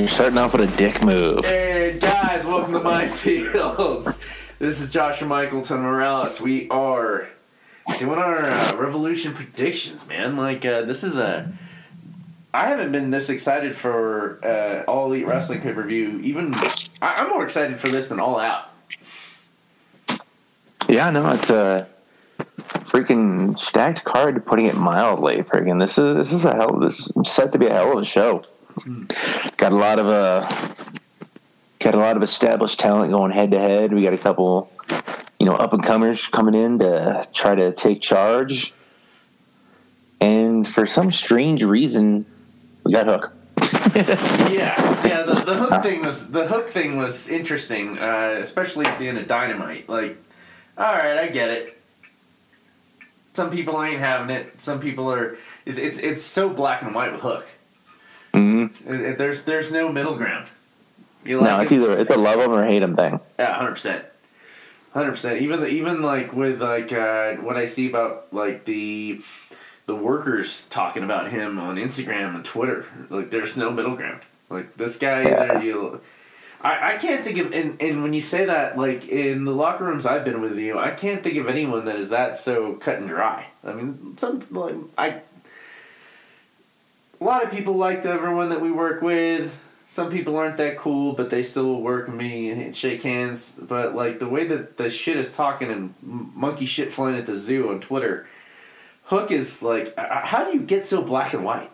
you're starting off with a dick move. Hey guys, welcome to Minefields. This is Joshua Michaelton Morales. We are doing our uh, Revolution predictions, man. Like uh, this is a. I haven't been this excited for uh, All Elite Wrestling pay per view. Even I- I'm more excited for this than All Out. Yeah, no, it's a freaking stacked card, putting it mildly. Freaking, this is this is a hell. This is set to be a hell of a show. Got a lot of uh, got a lot of established talent going head to head. We got a couple, you know, up and comers coming in to try to take charge. And for some strange reason, we got Hook. Yeah, yeah. The, the hook thing was the hook thing was interesting, uh, especially at the end of Dynamite. Like, all right, I get it. Some people ain't having it. Some people are. It's it's, it's so black and white with Hook. Hmm it- there's there's no middle ground. You No, it's it? either it's a love him or hate him thing. Yeah, hundred percent, hundred percent. Even the, even like with like uh, what I see about like the the workers talking about him on Instagram and Twitter, like there's no middle ground. Like this guy, Yeah. either you. I, I can't think of and, and when you say that like in the locker rooms I've been with you I can't think of anyone that is that so cut and dry I mean some like I a lot of people like everyone that we work with. Some people aren't that cool, but they still work with me and shake hands. But like the way that the shit is talking and monkey shit flying at the zoo on Twitter, Hook is like, how do you get so black and white?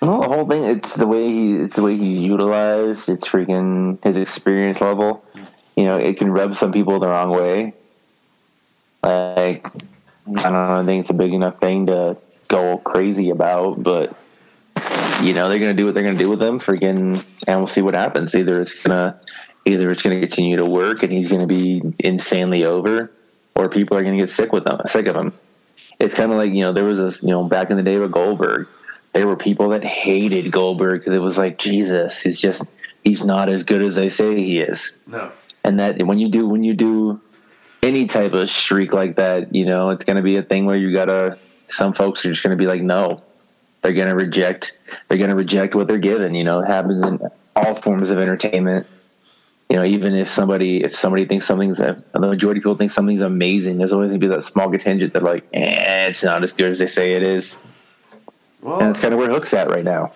Well, the whole thing, it's the way he, it's the way he's utilized. It's freaking his experience level. You know, it can rub some people the wrong way. Like, I don't know, I think it's a big enough thing to go crazy about, but you know, they're gonna do what they're gonna do with him. Freaking, and we'll see what happens. Either it's gonna, either it's gonna continue to work and he's gonna be insanely over, or people are gonna get sick with them, sick of him. It's kind of like you know, there was this, you know, back in the day with Goldberg there were people that hated Goldberg because it was like Jesus. He's just he's not as good as they say he is. No. And that when you do when you do any type of streak like that, you know, it's going to be a thing where you gotta. Some folks are just going to be like, no, they're going to reject. They're going to reject what they're given. You know, it happens in all forms of entertainment. You know, even if somebody if somebody thinks something's the majority of people think something's amazing, there's always going to be that small contingent that like, eh, it's not as good as they say it is. Well, And that's kind of where Hook's at right now.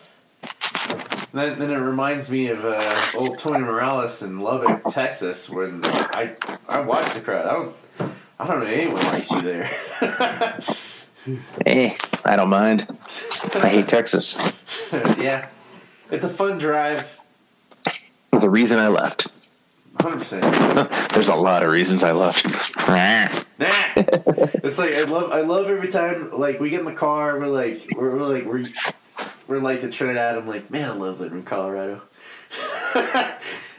then, then it reminds me of uh, old Tony Morales in Lubbock, Texas, when I I watched the crowd. I don't I don't know anyone likes you there. Eh, I don't mind. I hate Texas. yeah, it's a fun drive. There's a reason I left. Hundred percent. There's a lot of reasons I left. It's like I love I love every time like we get in the car we're like we're, we're like we're we're like to Trinidad I'm like man I love living in Colorado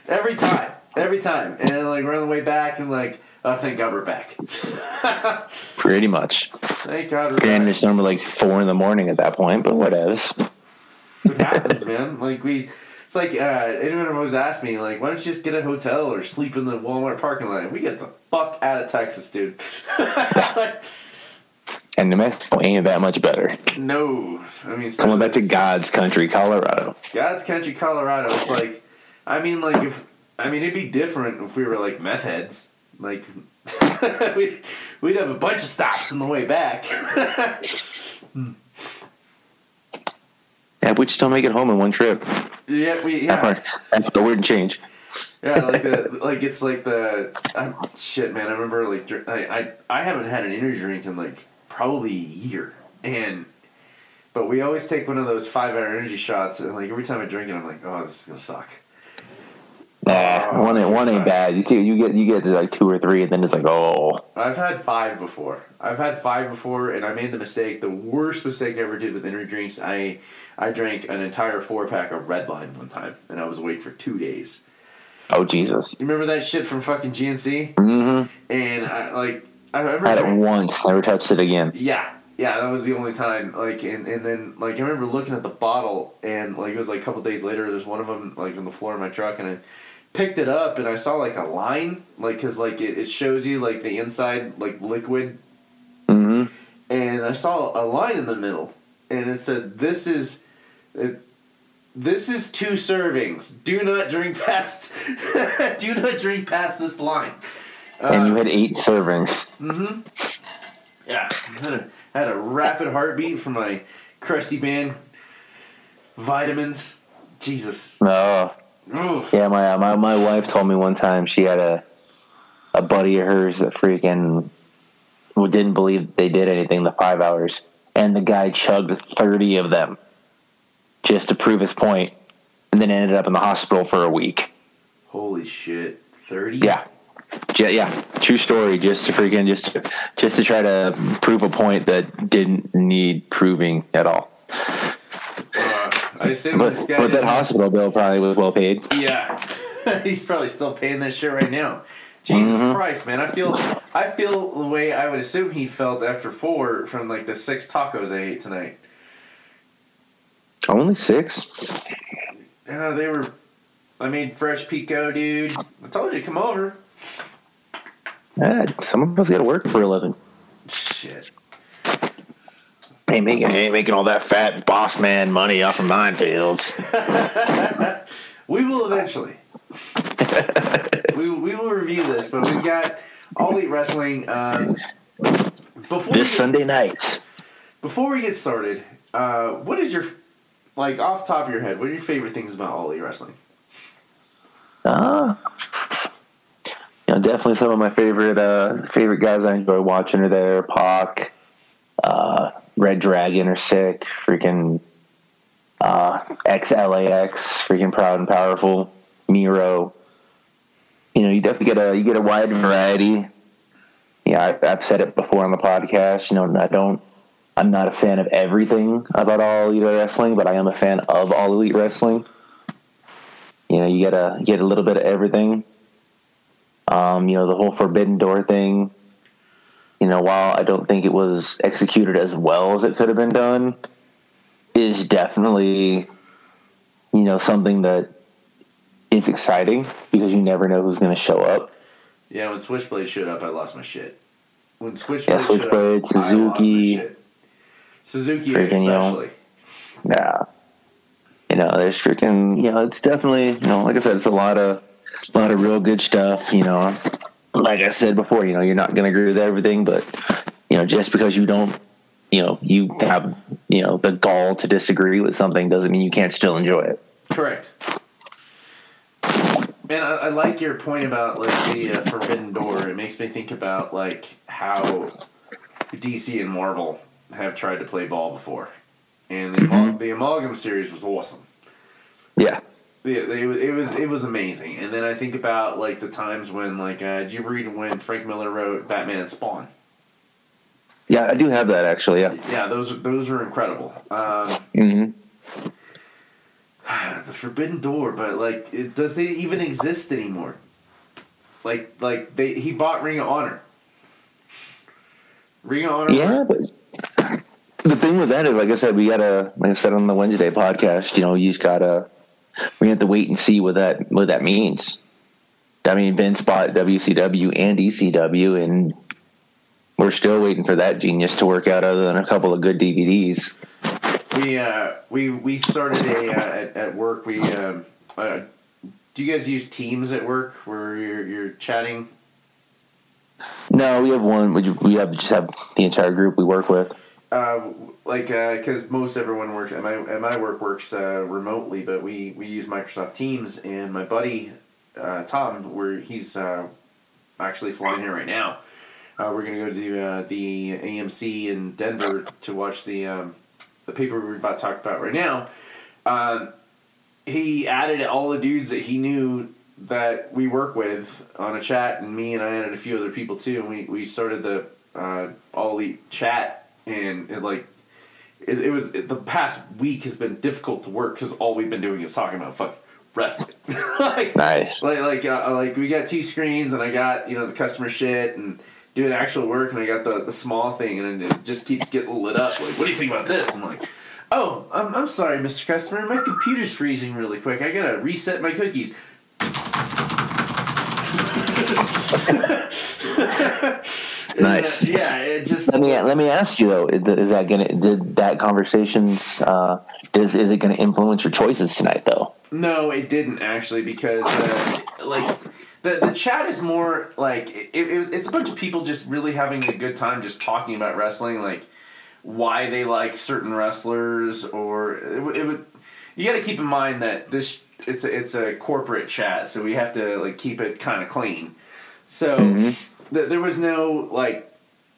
every time every time and like we're on the way back and like oh thank God we're back Pretty much. thank God we're Granted, back it's normally like four in the morning at that point, but whatevs. it happens man like we it's like uh, anyone always asked me like why don't you just get a hotel or sleep in the Walmart parking lot we get the fuck out of Texas dude And New Mexico ain't that much better. no I mean Coming back to God's country, Colorado. God's country, Colorado. It's like, I mean, like if I mean, it'd be different if we were like meth heads. Like, we'd we'd have a bunch of stops on the way back. Yeah, we'd don't make it home in one trip. yeah, we That yeah part, that's the weird change. yeah like the like it's like the I, shit man. I remember like dr- I, I I haven't had an energy drink in like probably a year, and but we always take one of those five hour energy shots, and like every time I drink it, I'm like, oh, this is gonna suck. Nah, Oh, one ain't, one ain't bad. You get you get you get to like two or three, and then it's like, oh, I've had five before. I've had five before, and I made the mistake. The worst mistake I ever did with energy drinks. I I drank an entire four pack of Red Line one time, and I was awake for two days. oh Jesus. You remember that shit from fucking GNC? Mm-hmm. And I like I remember. Had it drink- once, never touched it again. yeah, yeah, that was the only time. Like, and, and then like I remember looking at the bottle, and like it was like a couple days later. There's one of them like on the floor of my truck, and I picked it up, and I saw like a line, like because like it, it shows you like the inside like liquid and I saw a line in the middle, and it said, "This is." It, this is two servings. Do not drink past. do not drink past this line. and you had eight servings. Mm-hmm. Yeah, I had a had a rapid heartbeat from my crusty band vitamins. Jesus. Oh, Oof. yeah. My my my wife told me one time she had a a buddy of hers that freaking didn't believe they did anything the five hours, and the guy chugged thirty of them just to prove his point, and then ended up in the hospital for a week. Holy shit. Thirty. Yeah. Yeah, yeah, true story. Just to freaking just to, just to try to prove a point that didn't need proving at all. Uh, I assume But, this guy. but that hospital bill probably was well paid. Yeah, he's probably still paying that shit right now. Jesus Mhm. Christ, man! I feel, I feel the way I would assume he felt after four from like the six tacos I ate tonight. Only six. Yeah, they were. I made fresh pico, dude. I told you, come over. Yeah, some of us got to work for a living. Shit. Ain't making ain't making all that fat boss man money off of minefields. We will eventually. we, we will review this, but we've got All Elite Wrestling. Um, before This get- Sunday night. Before we get started, uh, what is your like off the top of your head? What are your favorite things about All Elite Wrestling? Ah. You know, definitely some of my favorite uh, favorite guys I enjoy watching are there. Pac, uh, Red Dragon are sick. Freaking uh, XLAX, freaking proud and powerful. Miro. You know, you definitely get a you get a wide variety. Yeah, I, I've said it before on the podcast. You know, I don't. I'm not a fan of everything about All Elite Wrestling, but I am a fan of All Elite Wrestling. You know, you get a you get a little bit of everything. Um, you know, the whole Forbidden Door thing. You know, while I don't think it was executed as well as it could have been done, is definitely, you know, something that is exciting because you never know who's going to show up. Yeah, when Switchblade showed up, I lost my shit. When Switchblade Yeah, showed Switchblade, up, I lost my Suzuki. Suzuki Freaking, you know, especially. Yeah. You know, there's freaking, you know, it's definitely, you know, like I said, it's a lot of, a lot of real good stuff. You know, like I said before, you know, you're not going to agree with everything, but you know, just because you don't, you know, you have, you know, the gall to disagree with something doesn't mean you can't still enjoy it. Correct. Man, I, I like your point about like the uh, Forbidden Door. It makes me think about like how DC and Marvel have tried to play ball before, and the, amal- the Amalgam series was awesome. Yeah. It, was- it was it was amazing. And then I think about like the times when like uh, did you ever read when Frank Miller wrote Batman and Spawn? Yeah, I do have that actually. Yeah. Yeah, those those were incredible. Um, hmm the Forbidden Door, but like, it, does it even exist anymore? Like like they he bought Ring of Honor. Ring of Honor. Yeah, but the thing with that is, like I said, we gotta, like I said on the Wednesday podcast, you know, you just gotta, we have to wait and see what that what that means. I mean, Vince bought WCW and ECW, and we're still waiting for that genius to work out, other than a couple of good DVDs. We uh we we started a uh, at, at work. We um, uh, do you guys use Teams at work where you're you're chatting? No, we have one. We we have just have the entire group we work with. Uh, like because most everyone works at my at my work works uh, remotely, but we we use Microsoft Teams. And my buddy uh, Tom, where he's uh, actually flying here right now. Uh, we're gonna go to uh, the AMC in Denver to watch the um, the paper we're about to talk about right now. Um, he added all the dudes that he knew that we work with on a chat, and me and I added a few other people too. And we, we started the uh, all elite chat, and it like it, it was it, the past week has been difficult to work because all we've been doing is talking about fucking wrestling. like, Nice. like like uh, like we got two screens, and I got you know the customer shit and doing actual work, and I got the, the small thing, and it just keeps getting lit up. Like, what do you think about this? I'm like. Oh, I'm, I'm sorry, Mr. Customer. My computer's freezing really quick. I gotta reset my cookies. Nice. Uh, yeah, it just Let me let me ask you though: is is that gonna did that conversations? Uh, is is it gonna influence your choices tonight though? No, it didn't actually because uh, like the the chat is more like it, it, it's a bunch of people just really having a good time just talking about wrestling, like why they like certain wrestlers or it, would- it would. You got to keep in mind that this it's a, it's a corporate chat, so we have to like keep it kind of clean. So th- there was no like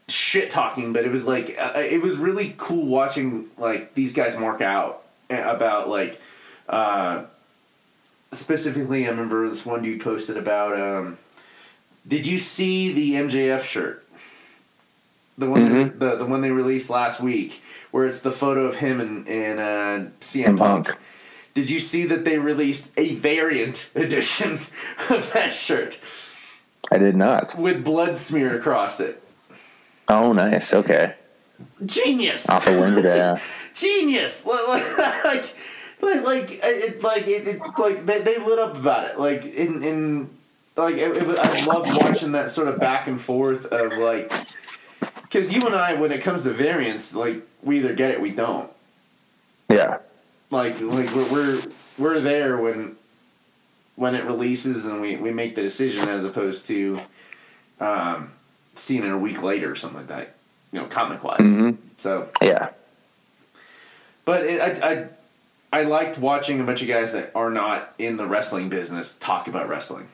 shit talking, but it was like uh, it was really cool watching like these guys mark out about like. Uh, specifically, I remember this one dude posted about. Um, did you see the MJF shirt? The one, Mhm. the the one they released last week, where it's the photo of him and and uh, CM And Punk. Punk. Did you see that they released a variant edition of that shirt I did not. with blood smeared across it? Oh, nice. Okay, Genius! off the wind yeah. genius like like like like it, like it, it like they, they lit up about it like in in like it, it, i love watching that sort of back and forth of like because you and i when it comes to variants like we either get it we don't Yeah, like like we're we're, we're there when when it releases and we, we make the decision as opposed to um, seeing it a week later or something like that you know comic wise Mhm. so yeah, But it, I, I, I liked watching a bunch of guys that are not in the wrestling business talk about wrestling.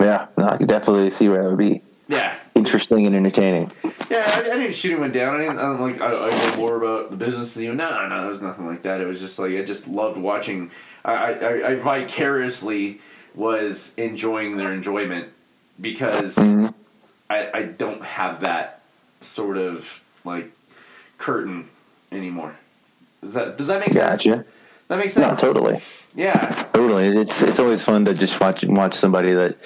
yeah. No, I could definitely see where that would be Yeah, interesting and entertaining. yeah. I, I didn't shoot him down. I didn't. I don't like. I, I know more about the business than you. No, no, it was nothing like that. It was just like I just loved watching. I, I, I- vicariously was enjoying their enjoyment because Mhm. I, I don't have that sort of like curtain anymore. Does that does that make sense? Gotcha. That makes No, sense. totally. Yeah. Totally, it's it's always fun to just watch watch somebody that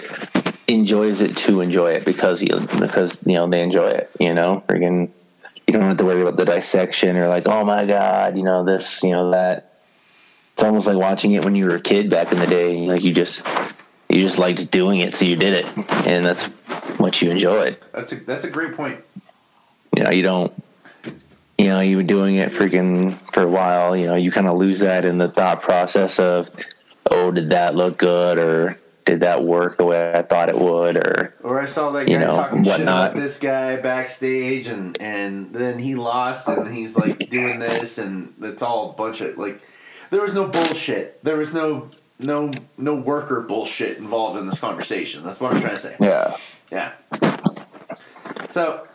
enjoys it to enjoy it because you because you know they enjoy it. You know, freaking, you don't have to worry about the dissection or like, oh my god, you know this, you know that. It's almost like watching it when you were a kid back in the day. Like you just you just liked doing it, so you did it, and that's what you enjoyed. That's a that's a great point. You know, you don't. You know, you've been doing it freaking for a while. You know, you kind of lose that in the thought process of, oh, did that look good or did that work the way I thought it would or Or I saw that guy You know, talking shit whatnot. about this guy backstage, and and then he lost, and he's like doing this, and it's all a bunch of like. There was no bullshit. There was no no no worker bullshit involved in this conversation. That's what I'm trying to say. yeah. Yeah. So,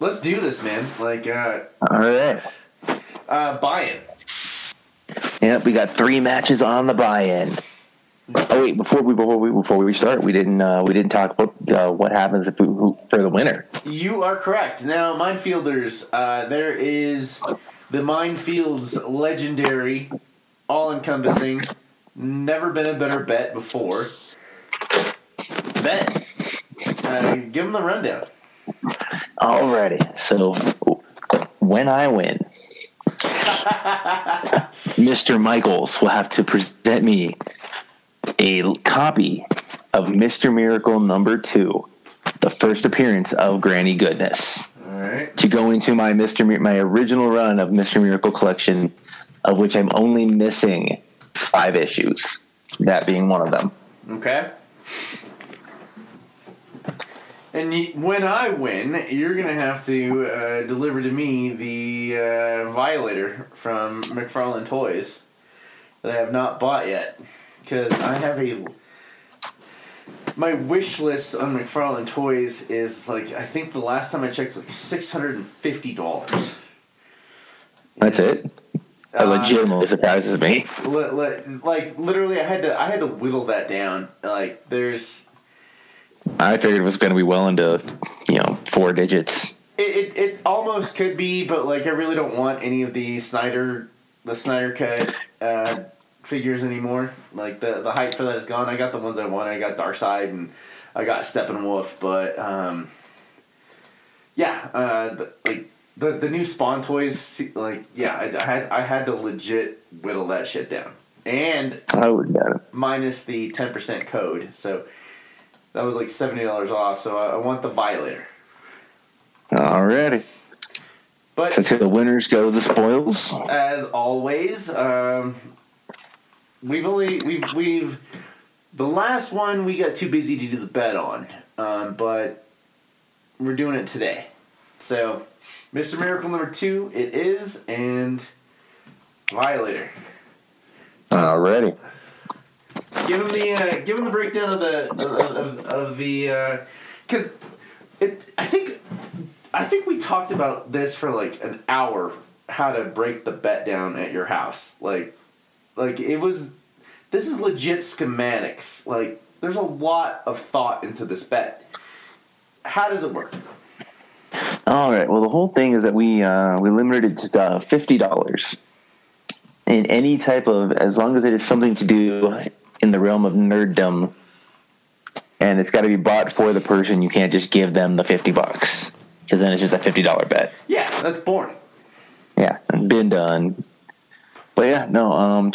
let's do this, man. Like, uh, All right. uh, buy-in. Yep, we got three matches on the buy-in. Oh wait, before we before we before we start, we didn't uh, we didn't talk about uh, what happens if we, who, for the winner. You are correct. Now, Minefielders, uh, there is the Minefields legendary, all encompassing, never been a better bet before. Bet. Uh, give them the rundown. Alrighty, so when I win, Mr. Michaels will have to present me a copy of Mr. Miracle number two, the first appearance of Granny Goodness, All right. to go into my Mr. Mir- my original run of Mr. Miracle collection, of which I'm only missing five issues, that being one of them. Okay. And when I win, you're gonna have to uh, deliver to me the uh, Violator from McFarlane Toys that I have not bought yet, because I have a. My wish list on McFarlane Toys is like I think the last time I checked, it's like six hundred and fifty dollars. That's it. That Uh, surprises me. li- li- like literally, I had to I had to whittle that down. Like there's I figured it was going to be well into, you know, four digits. It, it, it almost could be, but like I really don't want any of the Snyder the Snyder cut uh, figures anymore. Like the the hype for that is gone. I got the ones I wanted. I got Darkseid and I got Steppenwolf, but um, yeah, uh, the, like the the new Spawn toys, like yeah, I, I had I had to legit whittle that shit down, and I would uh, minus the ten percent code. So That was like seventy dollars off. So I, I want the Violator. Alrighty. But So to the winners go the spoils. as always, um, we've only we've we've the last one we got too busy to do the bet on, um, but we're doing it today. So, Mr. Miracle number two, it is, and Violator. Alrighty. Give him the uh, give him the breakdown of the of, of, of the because it I think I think we talked about this for like an hour how to break the bet down at your house like like it was this is legit schematics like there's a lot of thought into this bet how does it work All right. Well, the whole thing is that we uh, we limited it to uh, fifty dollars in any type of as long as it is something to do in the realm of nerddom, and it's got to be bought for the person. You can't just give them the fifty bucks because then it's just a fifty dollar bet. yeah that's boring Yeah, been done. But yeah, no. Um,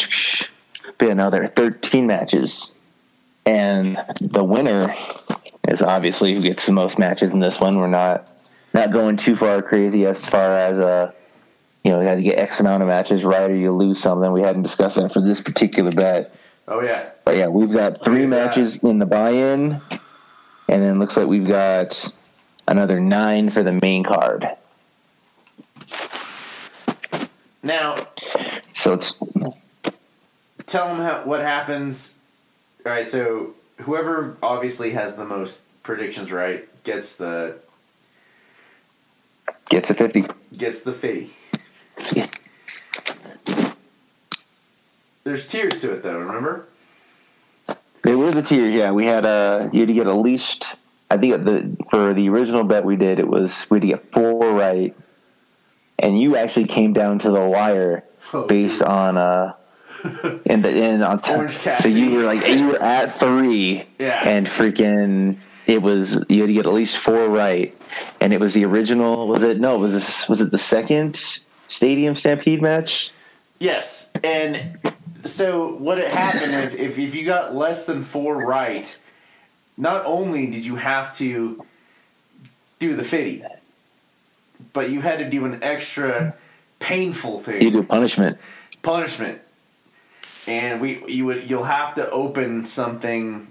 but yeah, now there are thirteen matches, and the winner is obviously who gets the most matches in this one. We're not not going too far crazy as far as uh, you know, you had to get X amount of matches right, or you lose something. We hadn't discussed that for this particular bet. oh yeah But yeah, we've got three is that? matches in the buy-in, and then looks like we've got another nine for the main card. Now So it's tell them how, what happens. All right, so whoever obviously has the most predictions right gets the gets the fifty. gets the fitty. There's tiers to it though. Remember? There were the tiers, yeah. We had uh you had to get at least I think the for the original bet we did it was we had to get four right. And you actually came down to the wire Oh, based on uh in the in on t- Orange so you were like you were at three Yeah. and freaking it was you had to get at least four right. And it was the original was it no was this was it the second stadium stampede match? Yes, and so what had happened if, if if you got less than four right, not only did you have to do the fitty, but you had to do an extra painful thing. you do punishment. Punishment. And we you would you'll have to open something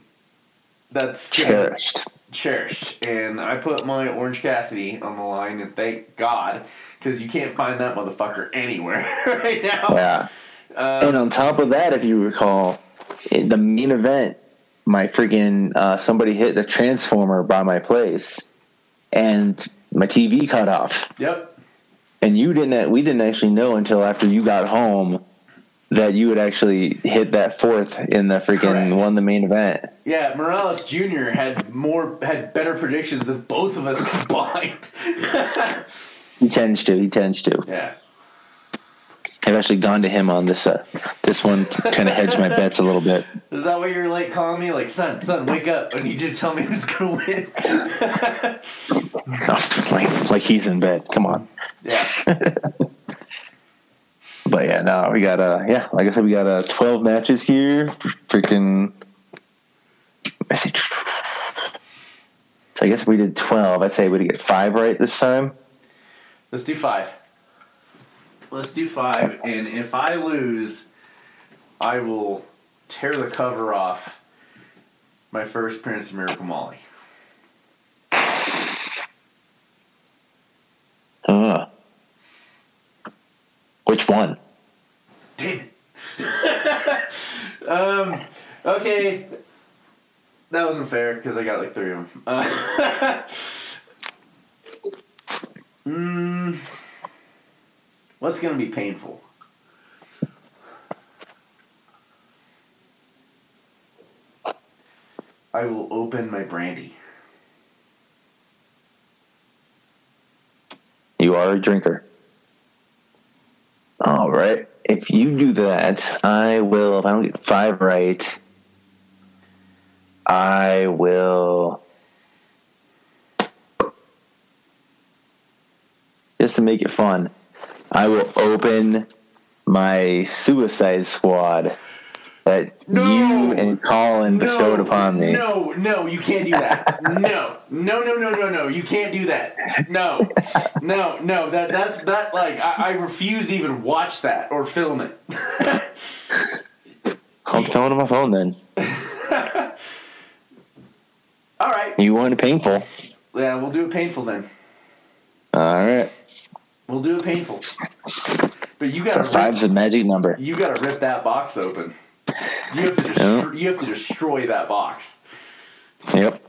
that's gonna- cherished. Cherished. And i put my orange cassidy on the line and thank god because you can't find that motherfucker anywhere right now. Yeah. Um, and on top of that, if you recall, in the main event, my freaking uh, somebody hit the transformer by my place, and my TV cut off. yep And you didn't. We didn't actually know until after you got home that you would actually hit that fourth in the freaking Correct. won the main event. yeah morales jr had more had better predictions than both of us combined He tends to. He tends to. yeah I've actually gone to him on this. Uh, this one kind of hedged my bets a little bit. is that why you're like calling me like son son wake up i need you to tell me who's gonna win like, like he's in bed. Come on. yeah But yeah, no, we got uh yeah, like I said, we got uh twelve matches here. Freaking I so I guess if we did twelve, I'd say we'd get five right this time. Let's do five. Let's do five, and if I lose, I will tear the cover off my first appearance of Miracle Molly. Uh, which one? Damn it. um. Okay. That wasn't fair because I got like three of them. Uh, mm, what's gonna be painful? I will open my brandy. You are a drinker. All right. If you do that, I will. If I don't get five right, I will. Just to make it fun, I will open my Suicide Squad that No. you and Colin bestowed upon me. No, no, you can't do that. no, no, no, no, no, no. You can't do that. No, no, no. That that's that. Like I, I refuse to even watch that or film it. I'm filming on my phone then. All right. You want it painful? Yeah, we'll do it painful then. All right. We'll do it painful. But you gotta rip, five's a magic number. you gotta rip that box open. You have to destro- you have to destroy that box. Yep.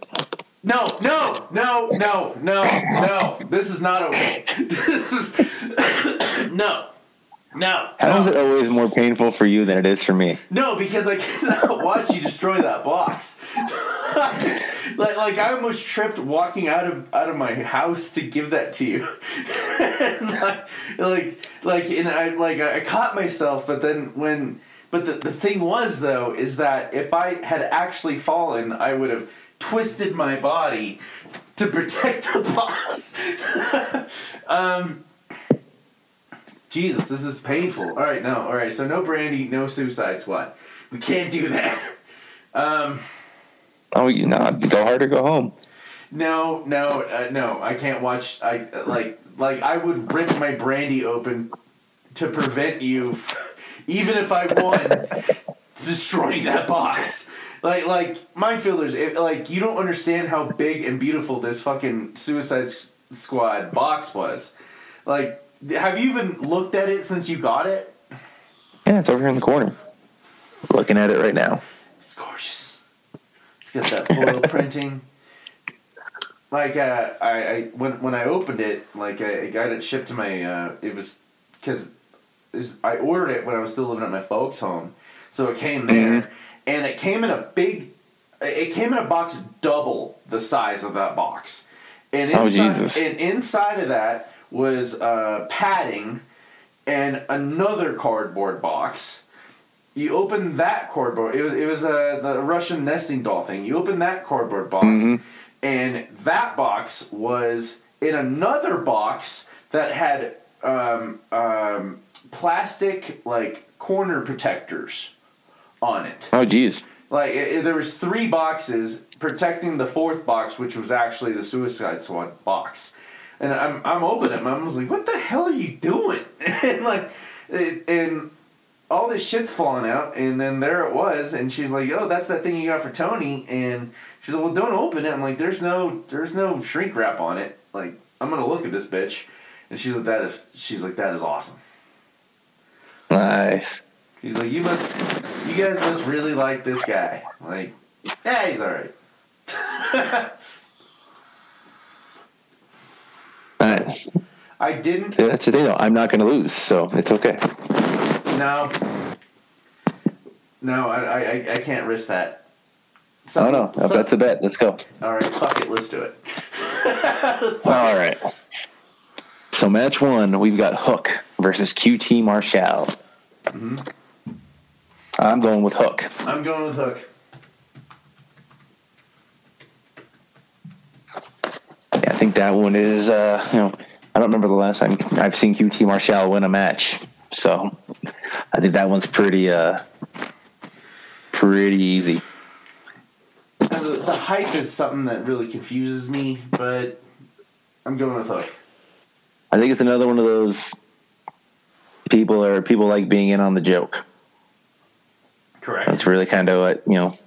No, no, no, no, no, no. This is not okay. This is no, no. How no. is it always more painful for you than it is for me? No, because I cannot watch you destroy that box. like, like I almost tripped walking out of out of my house to give that to you. like, like, like, and I like I caught myself, but then when, but the the thing was though is that if I had actually fallen, I would have twisted my body to protect the box. um. Jesus, this is painful. All right, no, all right. So no brandy, no Suicide Squad. We can't do that. Um, Oh, you not go hard or go home. no, no, uh, no. I can't watch. I like, like I would rip my brandy open to prevent you, f- even if I won, destroying that box. Like, like Minefielders, it, like you don't understand how big and beautiful this fucking Suicide S- Squad box was. Like, have you even looked at it since you got it? Yeah, it's over here in the corner. Looking at it right now. It's gorgeous. It's got that foil printing. Like uh, I, I when when I opened it, like I, I got it shipped to my. Uh, it was because I ordered it when I was still living at my folks' home, so it came there, Mhm. and it came in a big. It came in a box double the size of that box, and Oh, inside, Jesus. and inside of that was uh, padding, and another cardboard box you open that cardboard. It was it was uh, the Russian nesting doll thing. You open that cardboard box, Mhm. and that box was in another box that had um, um, plastic like corner protectors on it. Oh, geez. Like it, it- there was three boxes protecting the fourth box, which was actually the Suicide Squad box. And I'm I'm opening it. My mom's like, "What the hell are you doing?" and like, it, and all this shit's falling out. And then there it was. And she's like, "Oh, that's that thing you got for Tony." And she's like, "Well, don't open it." I'm like, "There's no there's no shrink wrap on it. Like, I'm gonna look at this bitch." And she's like, "That is." She's like, "That is awesome." Nice. She's like, "You must, you guys must really like this guy." Like, yeah, he's all right. I didn't. That's the thing, though. I'm not going to lose, so it's okay. No. No, I, I, I- can't risk that. Oh, Some- no. some- That's a bet. Let's go. all right, fuck it. Let's do it. All right. So, match one, we've got Hook versus QT Marshall. Mhm. I'm going with Hook. I'm going with Hook. Yeah, I think that one is, uh, you know, I don't remember the last time I've seen QT Marshall win a match. So, I think that one's pretty, uh, pretty easy. The, the hype is something that really confuses me, but I'm going with Hook. I think it's another one of those people or people like being in on the joke. Correct. That's really kind of what you know.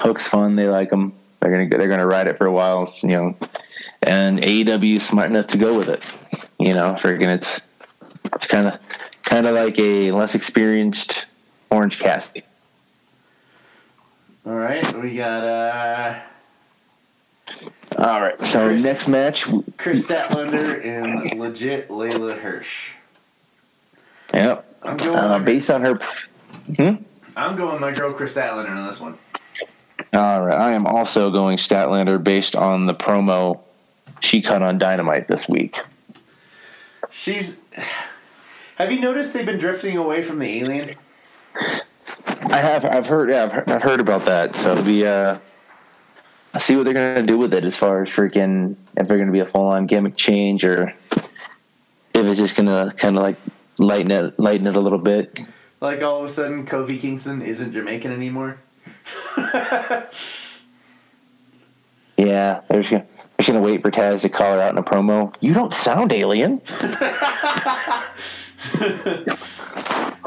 Hook's fun. They like them. They're gonna they're gonna ride it for a while. You know, and AEW is smart enough to go with it. You know, freaking it's it's kind of kind of like a less experienced Orange Cassidy. All right, we got uh, All right. So Kris. next match, Kris Statlander and legit Leyla Hirsch. yep. I'm going. Uh, based on her. Hmm? I'm going my girl Kris Statlander on this one. All right. I am also going Statlander based on the promo she cut on Dynamite this week. She's. Have you noticed they've been drifting away from the alien? I have. I've heard. Yeah, I've heard, I've heard about that. So it'll. Uh, I see what they're gonna do with it as far as freaking if they're gonna be a full on gimmick change or if it's just gonna kind of like lighten it, lighten it a little bit. Like all of a sudden, Kofi Kingston isn't Jamaican anymore. Yeah, they're gonna, just gonna wait for Taz to call her out in a promo. You don't sound alien.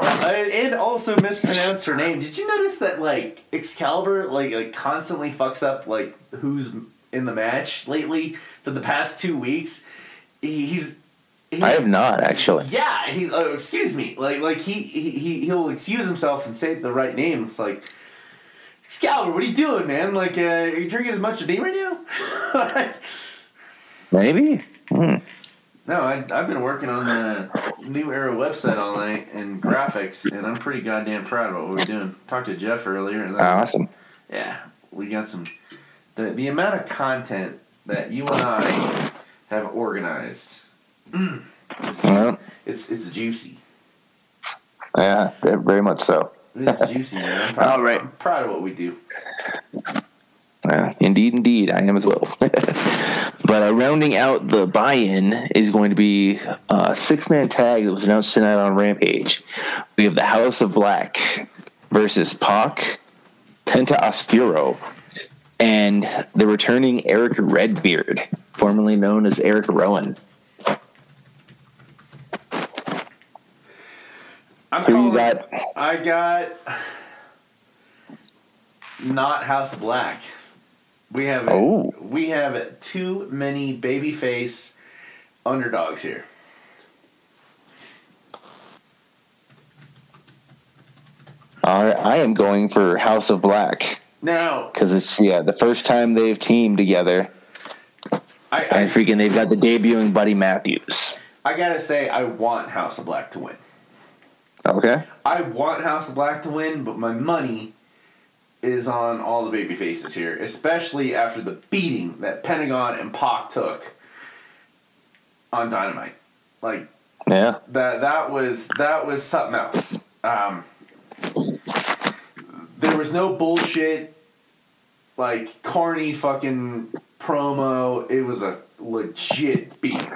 And also mispronounced her name. Did you notice that like Excalibur like like constantly fucks up like who's in the match lately for the past two weeks? He, he's, he's I have not actually. yeah. He's oh, excuse me. Like like he, he he he'll excuse himself and say the right name. It's like Excalibur, what are you doing, man? Like uh, are you drinking as much as me right now? Maybe. Hmm. No, I, I've been working on the New Era website all night and graphics, and I'm pretty goddamn proud of what we're doing. Talked to Jeff earlier, and then, Awesome. yeah, we got some. The, the amount of content that you and I have organized, mm, it's, Well, it's, it's juicy. yeah, very much so. It's juicy, man. I'm proud, All right. I'm proud of what we do. Uh, indeed, indeed, I am as well. but uh, rounding out the buy-in is going to be a six-man tag that was announced tonight on Rampage. We have the House of Black versus Pac, Penta Oscuro, and the returning Eric Redbeard, formerly known as Eric Rowan. I'm Who you got? I got not House Black. We have Oh. we have too many babyface underdogs here. I I am going for House of Black Now, because it's yeah the first time they've teamed together, I, and freaking they've got the debuting Buddy Matthews. I gotta say I want House of Black to win. Okay. I want House of Black to win, but my money is on all the baby faces here, especially after the beating that Pentagon and Pac took on Dynamite. Like Yeah. that that was that was something else. Um, there was no bullshit like corny fucking promo. It was a legit beat.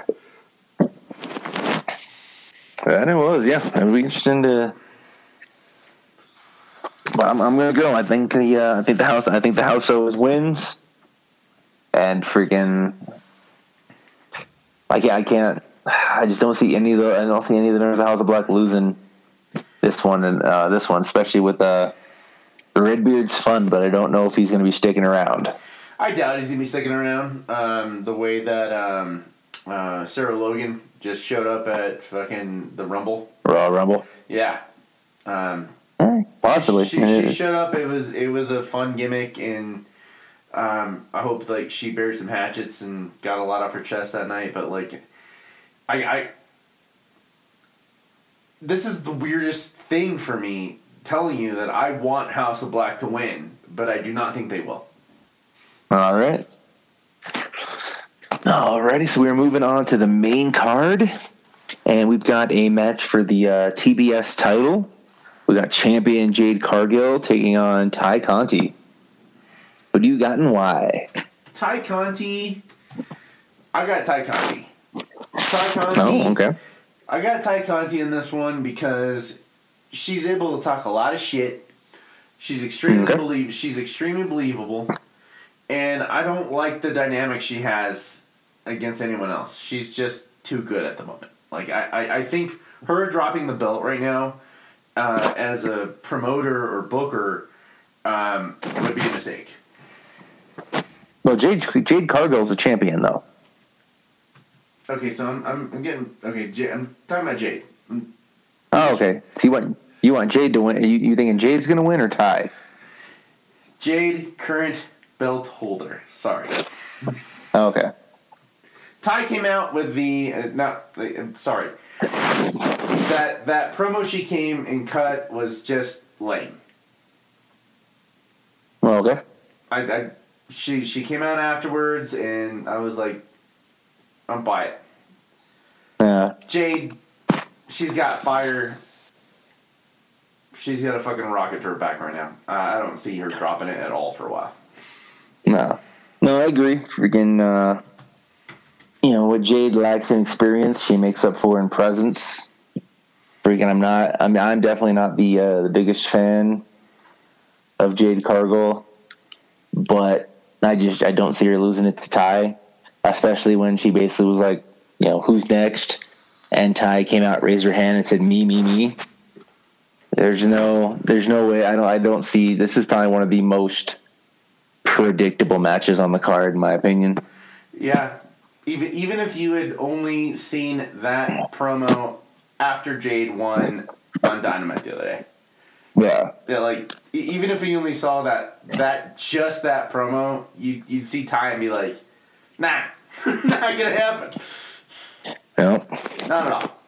And it was, yeah. It'll be interesting to. But I'm, I'm gonna go. I think the uh, I think the house I think the house always wins, and freaking. I can't. I can't. I just don't see any of the. I don't see any of the members of House of Black losing this one and uh, this one, especially with uh, Redbeard's fun, but I don't know if he's gonna be sticking around. I doubt he's gonna be sticking around. Um, the way that um, uh, Sarah Logan just showed up at fucking the Rumble. Royal Rumble, Yeah. Um, possibly. She, she showed up. It was it was a fun gimmick, and um, I hope like she buried some hatchets and got a lot off her chest that night. But like, I, I this is the weirdest thing for me telling you that I want House of Black to win, but I do not think they will. All right. Alrighty, so we're moving on to the main card, and we've got a match for the uh, TBS title. We got champion Jade Cargill taking on Tay Conti. What do you got and why? Tay Conti, I got Tay Conti. Tay Conti. Oh, okay. I got Tay Conti in this one because she's able to talk a lot of shit. She's extremely Okay. belie- She's extremely believable, and I don't like the dynamic she has against anyone else. She's just too good at the moment. Like I, I, I think her dropping the belt right now, uh, as a promoter or booker, um, would be a mistake. Well, Jade Jade Cargill's a champion, though. Okay, so I'm, I'm, I'm getting okay. J- I'm talking about Jade. Oh, okay. So you want you want Jade to win? You, you thinking Jade's gonna win or Tay? Jade, current belt holder. Sorry. Oh, okay. Tay came out with the uh, not. Uh, sorry. That that promo she came and cut was just lame. Well, okay. I, I she she came out afterwards and I was like, I'm by it. Yeah. Jade, she's got fire. She's got a fucking rocket to her back right now. Uh, I don't see her dropping it at all for a while. No, no, I agree. Freaking, uh, you know, what Jade lacks in experience, she makes up for in presence. freaking, I'm not. I'm I'm definitely not the uh, the biggest fan of Jade Cargill, but I just I don't see her losing it to Tay, especially when she basically was like, you know, who's next, and Tay came out, raised her hand, and said, "Me, me, me." There's no, there's no way. I don't, I don't see. This is probably one of the most predictable matches on the card, in my opinion. Yeah, even even if you had only seen that promo after Jade won on Dynamite the other day. Yeah. Yeah, like even if you only saw that that just that promo, you you'd see Tay and be like, nah, not gonna happen. Yeah. Not at all.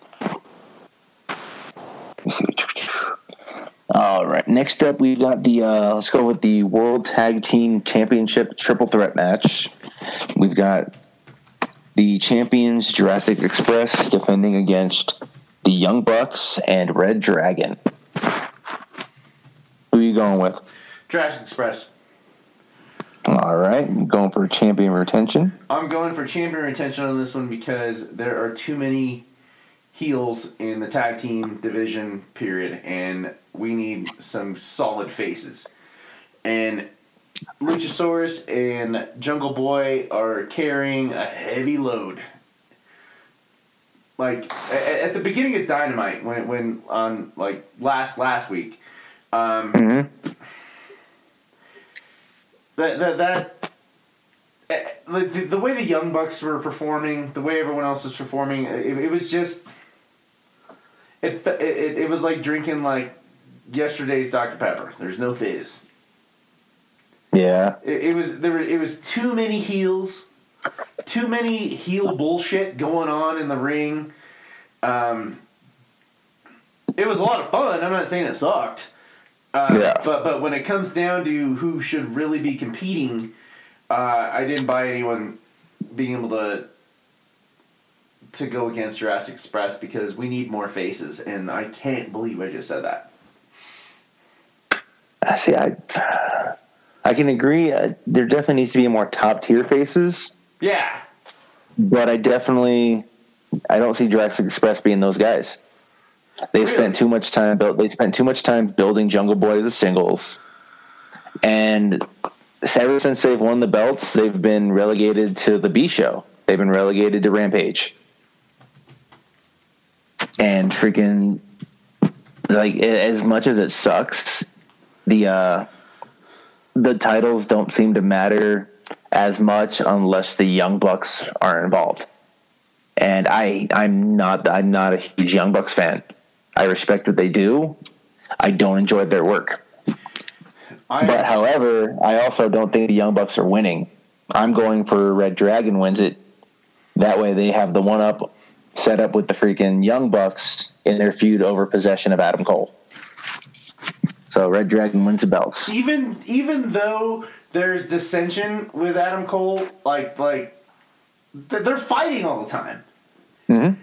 All right. Next up, we've got the. Uh, let's go with the World Tag Team Championship Triple Threat match. We've got the champions Jurassic Express defending against the Young Bucks and Red Dragon. Who are you going with? Jurassic Express. All right, I'm going for champion retention. I'm going for champion retention on this one because there are too many heels in the tag team division period and we need some solid faces. And Luchasaurus and Jungle Boy are carrying a heavy load. Like at, at the beginning of Dynamite, when when on like last last week, um, Mm-hmm. that that that eh, like the, the way the young bucks were performing the way everyone else was performing it, it was just it, it it it was like drinking like yesterday's dr pepper there's no fizz Yeah. it, it was there were, it was too many heels too many heel bullshit going on in the ring um it was a lot of fun i'm not saying it sucked uh, Yeah. but but when it comes down to who should really be competing uh, i didn't buy anyone being able to to go against Jurassic Express because we need more faces, and I can't believe I just said that. I see. I I can agree. Uh, there definitely needs to be more top tier faces. Yeah, but I definitely I don't see Jurassic Express being those guys. They Really? spent too much time built. They spent too much time building Jungle Boy as a singles, and ever since they've won the belts, they've been relegated to the B show. They've been relegated to Rampage, and freaking like as much as it sucks, the uh, the titles don't seem to matter as much unless the Young Bucks are involved. And I I'm not I'm not a huge Young Bucks fan. I respect what they do. I don't enjoy their work. I But however, I also don't think the Young Bucks are winning. I'm going for Red Dragon wins it. That way they have the one up set up with the freaking Young Bucks in their feud over possession of Adam Cole. So Red Dragon wins the belts. even even though there's dissension with Adam Cole, like like they're fighting all the time. Mhm.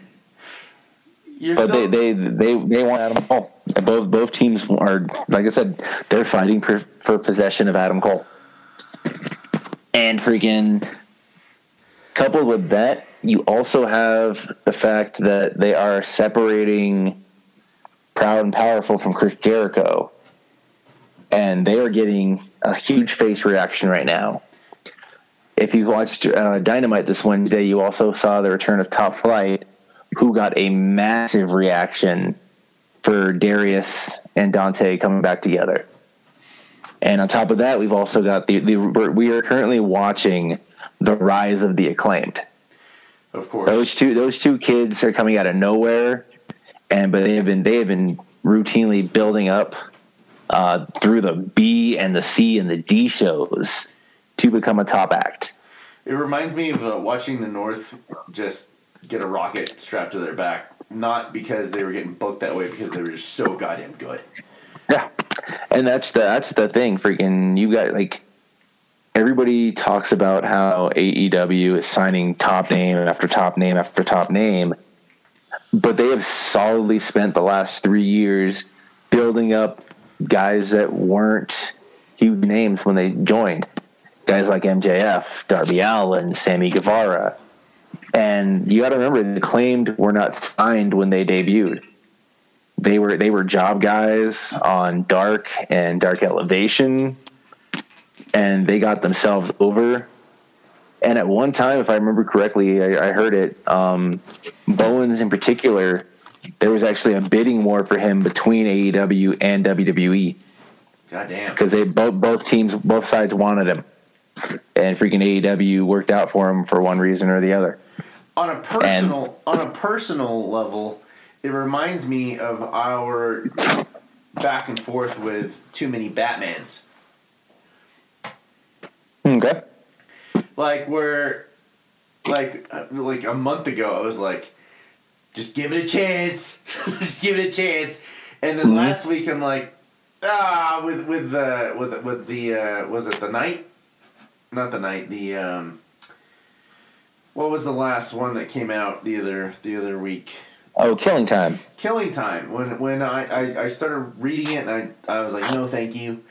You're But still, they, they they they want Adam Cole. Both both teams are like I said, they're fighting for for possession of Adam Cole. And freaking coupled with that, you also have the fact that they are separating Proud and Powerful from Chris Jericho. And they are getting a huge face reaction right now. If you've watched uh, Dynamite this Wednesday, you also saw the return of Top Flight, who got a massive reaction for Darius and Dante coming back together. And on top of that, we've also got the, the we are currently watching the rise of the acclaimed. of course. Those two those two kids are coming out of nowhere, and but they have been they have been routinely building up uh, through the B and the C and the D shows to become a top act. It reminds me of uh, watching the North just get a rocket strapped to their back. Not because they were getting booked that way, because they were just so goddamn good. Yeah, and that's the that's the thing. Freaking, you got like everybody talks about how AEW is signing top name after top name after top name, but they have solidly spent the last three years building up guys that weren't huge names when they joined. Guys like MJF, Darby Allin, Sammy Guevara. And you got to remember, the claimed were not signed when they debuted. they were they were job guys on Dark and Dark Elevation, and they got themselves over. And at one time, if I remember correctly, I, I heard it. Um, Bowens in particular, there was actually a bidding war for him between AEW and WWE God damn. because they both both teams both sides wanted him, and freaking AEW worked out for him for one reason or the other. On a personal on a personal level, it reminds me of our back and forth with too many Batmans. Okay. Like where, like uh, like a month ago, I was like, just give it a chance, just give it a chance, and then Mhm. last week I'm like, ah, with with the with with the uh, was it the night, not the night the um. What was the last one that came out the other the other week? Oh, Killing Time. Killing Time. When when I, I, I started reading it and I, I was like, no, thank you.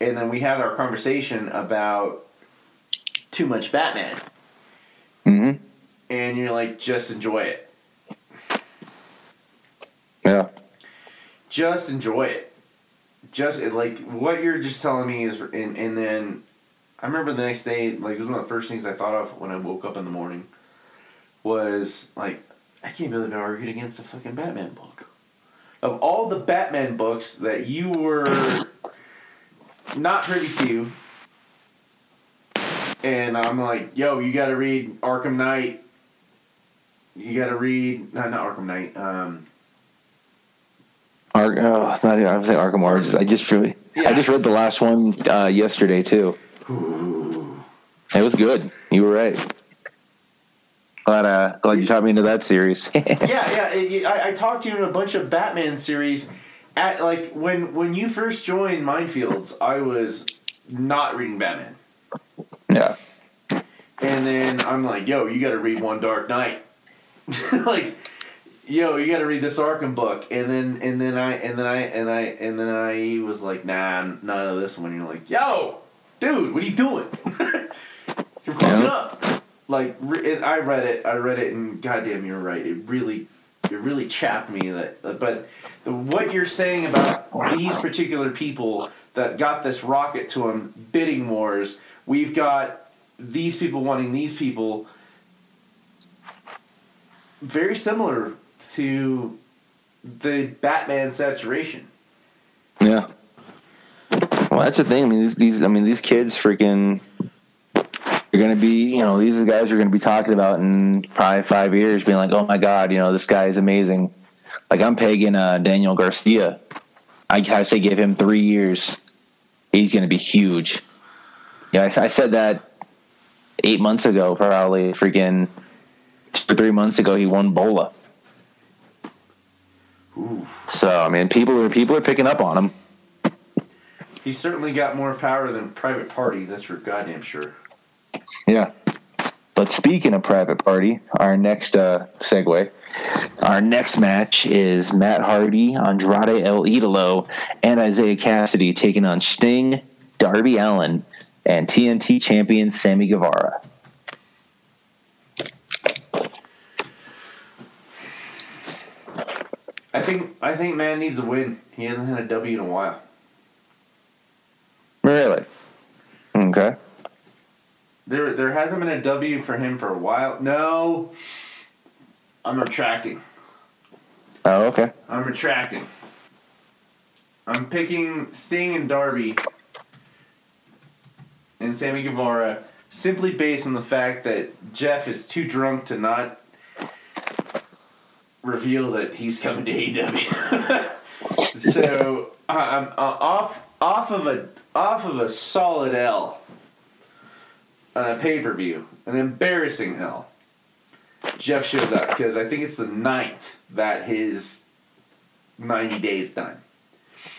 And then we had our conversation about too much Batman. hmm And you're like, just enjoy it. Yeah. Just enjoy it. Just like what you're just telling me is, and, and then I remember the next day, like it was one of the first things I thought of when I woke up in the morning was like, I can't believe I argued against a fucking Batman book. Of all the Batman books that you were not privy to, and I'm like, yo, you got to read Arkham Knight. You got to read no, not Arkham Knight. Um, Ar- oh, not I was saying Arkham Origins. I just really, Yeah. I just read the last one uh, yesterday too. It was good. You were right. Glad, uh, glad you taught me into that series. yeah, yeah. I, I talked to you in a bunch of Batman series. At like when when you first joined Minefields, I was not reading Batman, yeah. and then I'm like, "Yo, you got to read One Dark Knight." like, yo, you got to read this Arkham book, and then and then I and then I and I and then I was like, "Nah, none of this one." You're like, "Yo, dude, what are you doing? You're fucking Yeah. up." Like, re- I read it, I read it, and goddamn, you're right. It really, it really chapped me. That, but the, what you're saying about these particular people that got this rocket to them, bidding wars. We've got these people wanting these people. Very similar to the Batman saturation. Yeah. Well, that's the thing. I mean, these, these I mean, these kids freaking. You're gonna be, you know, these are the guys you're gonna be talking about in probably five years, being like, "Oh my God, you know, this guy is amazing." Like I'm pegging uh, Daniel Garcia. I, I say give him three years, he's gonna be huge. Yeah, I, I said that eight months ago, probably freaking two or three months ago. He won Bola. Ooh. So I mean, people are people are picking up on him. He's certainly got more power than Private Party, that's for goddamn sure. Yeah. But speaking of private party, our next uh, segue, our next match is Matt Hardy, Andrade El Idolo, and Isiah Kassidy taking on Sting, Darby Allin, and TNT champion Sammy Guevara. I think I think man needs a win. He hasn't had a W in a while. Really? Okay. There there hasn't been a W for him for a while. No. I'm retracting. Oh, okay. I'm retracting. I'm picking Sting and Darby and Sammy Guevara simply based on the fact that Jeff is too drunk to not reveal that he's coming to AEW. so I'm uh, off off of a off of a solid L on a pay per view, an embarrassing L. Jeff shows up because I think it's the ninth that his ninety days done.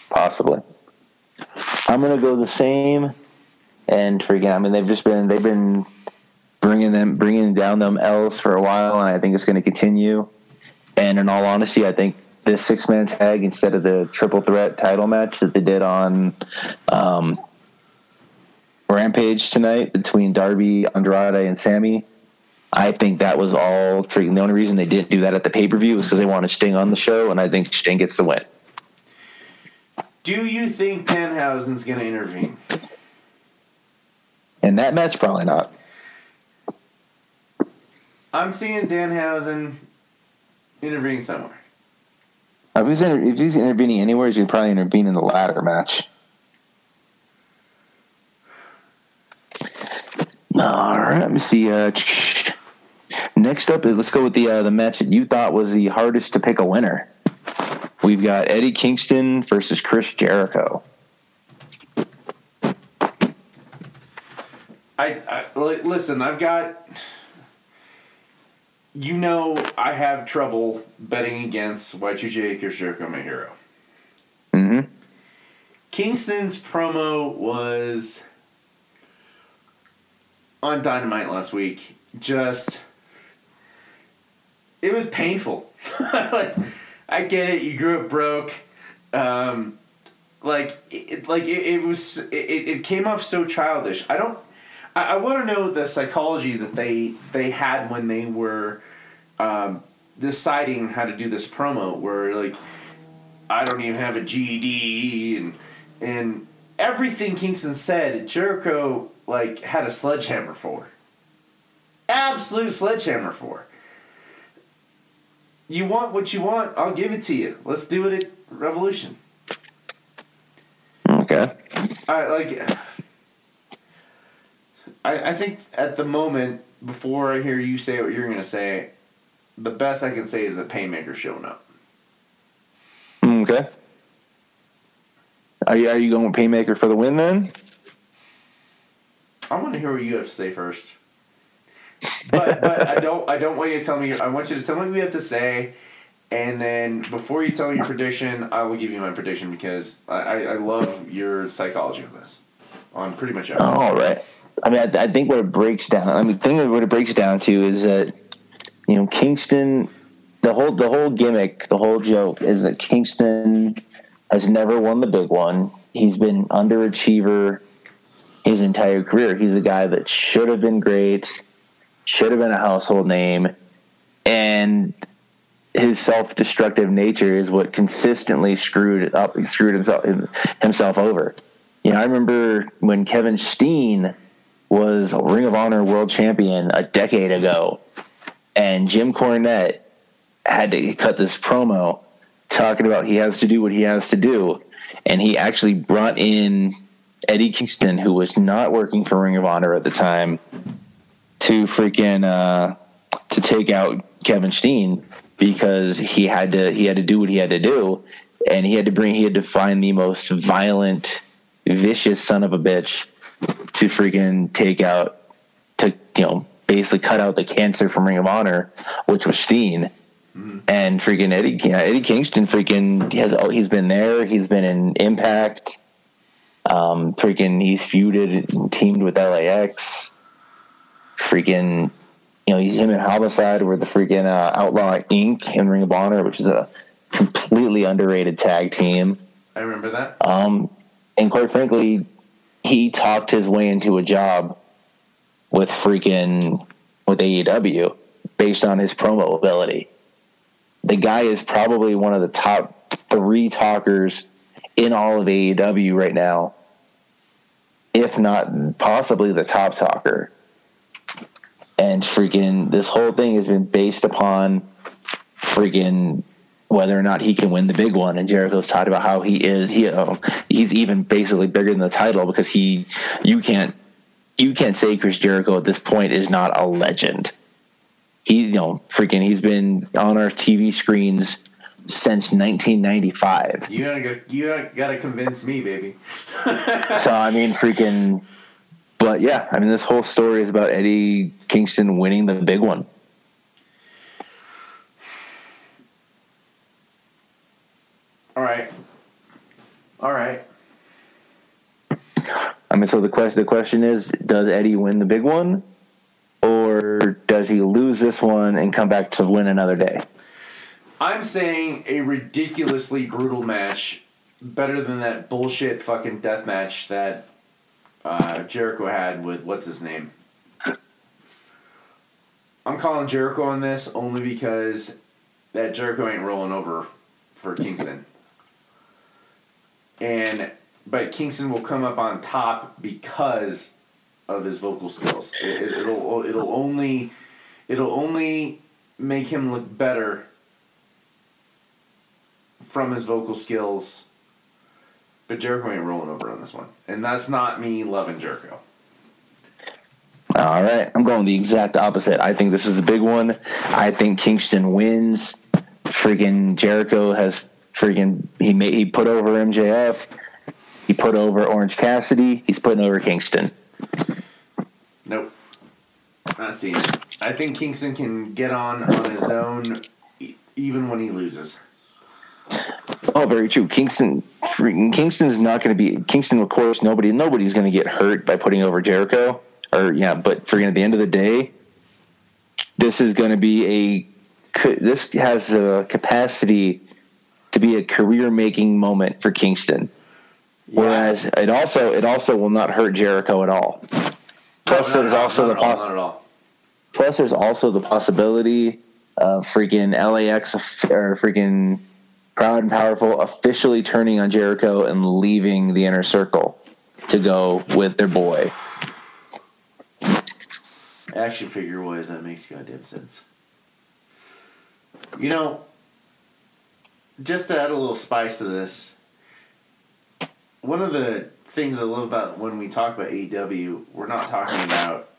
Possibly. I'm gonna go the same, and freaking. I mean, they've just been they've been bringing them bringing down them L's for a while, and I think it's going to continue. And in all honesty, I think this six man tag instead of the triple threat title match that they did on um, Rampage tonight between Darby, Andrade, and Sammy, I think that was all freaking. The only reason they didn't do that at the pay per view was because they wanted Sting on the show, and I think Sting gets the win. Do you think Danhausen's going to intervene? In that match, probably not. I'm seeing Danhausen intervene somewhere. If he's, inter- if he's intervening anywhere, he's probably intervene in the ladder match. All right, let me see. Uh, next up, let's go with the uh, the match that you thought was the hardest to pick a winner. We've got Eddie Kingston versus Chris Jericho. I, I listen. I've got. You know, I have trouble betting against Y2J Chris Jericho, my hero. Mm-hmm. Kingston's promo was on Dynamite last week. Just it was painful. like I get it. You grew up broke. Um, like it, like it, it was it, it came off so childish. I don't. I, I want to know the psychology that they they had when they were um, deciding how to do this promo. Where like I don't even have a GED and and everything Kingston said, Jericho like had a sledgehammer for. Absolute sledgehammer for. You want what you want, I'll give it to you. Let's do it at Revolution. Okay. I like I, I think at the moment, before I hear you say what you're gonna say, the best I can say is the Painmaker showing up. Mm, okay. Are you are you going with Painmaker for the win then? I want to hear what you have to say first. But but I don't I don't want you to tell me. I want you to tell me what you have to say, and then before you tell me your prediction, I will give you my prediction because I, I love your psychology on this, on pretty much everything. All right. I mean, I, I think what it breaks down. I mean, thing what it breaks down to is that you know Kingston, the whole the whole gimmick, the whole joke is that Kingston has never won the big one. He's been underachiever his entire career. He's a guy that should have been great, should have been a household name, and his self-destructive nature is what consistently screwed up, screwed himself himself over. You know, I remember when Kevin Steen was Ring of Honor World Champion a decade ago, and Jim Cornette had to cut this promo talking about he has to do what he has to do, and he actually brought in Eddie Kingston, who was not working for Ring of Honor at the time, to freaking uh, to take out Kevin Steen because he had to he had to do what he had to do, and he had to bring he had to find the most violent, vicious son of a bitch to freaking take out to you know basically cut out the cancer from Ring of Honor, which was Steen. Mm-hmm. And freaking Eddie Eddie Kingston freaking he has he's been there. He's been in Impact. Um, freaking, he's feuded and teamed with LAX. Freaking, you know, he's him and Homicide were the freaking uh, Outlaw Inc. in Ring of Honor, which is a completely underrated tag team. I remember that. Um, and quite frankly, he talked his way into a job with freaking with AEW based on his promo ability. The guy is probably one of the top three talkers in all of AEW right now, if not possibly the top talker. And freaking, this whole thing has been based upon freaking whether or not he can win the big one. And Jericho's talked about how he is he uh, he's even basically bigger than the title because he you can't you can't say Chris Jericho at this point is not a legend. He you know freaking he's been on our TV screens since 1995. You gotta you gotta convince me, baby. so I mean, freaking. But yeah, I mean, this whole story is about Eddie Kingston winning the big one. All right. All right. I mean, so the question the question is, does Eddie win the big one, or does he lose this one and come back to win another day? I'm saying a ridiculously brutal match, better than that bullshit fucking death match that uh, Jericho had with what's his name. I'm calling Jericho on this only because that Jericho ain't rolling over for Kingston. And but Kingston will come up on top because of his vocal skills. It, it, it'll it'll only it'll only make him look better from his vocal skills. But Jericho ain't rolling over on this one, and that's not me loving Jericho. All right, I'm going the exact opposite. I think this is the big one. I think Kingston wins. Freaking Jericho has freaking he made he put over MJF. He put over Orange Cassidy. He's putting over Kingston. Nope. Not seeing it. I think Kingston can get on on his own e- even when he loses. Oh, very true. Kingston, freaking Kingston's not going to be Kingston. Of course, nobody, nobody's going to get hurt by putting over Jericho. Or yeah, but freaking at the end of the day, this is going to be a. This has the capacity to be a career-making moment for Kingston. Whereas it also it also will not hurt Jericho at all. Plus, No, there's also the at all, poss- not at all. Plus, there's also the possibility of freaking LAX or freaking Proud and Powerful officially turning on Jericho and leaving the inner circle to go with their boy. Action figure wise, that makes goddamn sense. You know, just to add a little spice to this, one of the things I love about when we talk about AEW, we're not talking about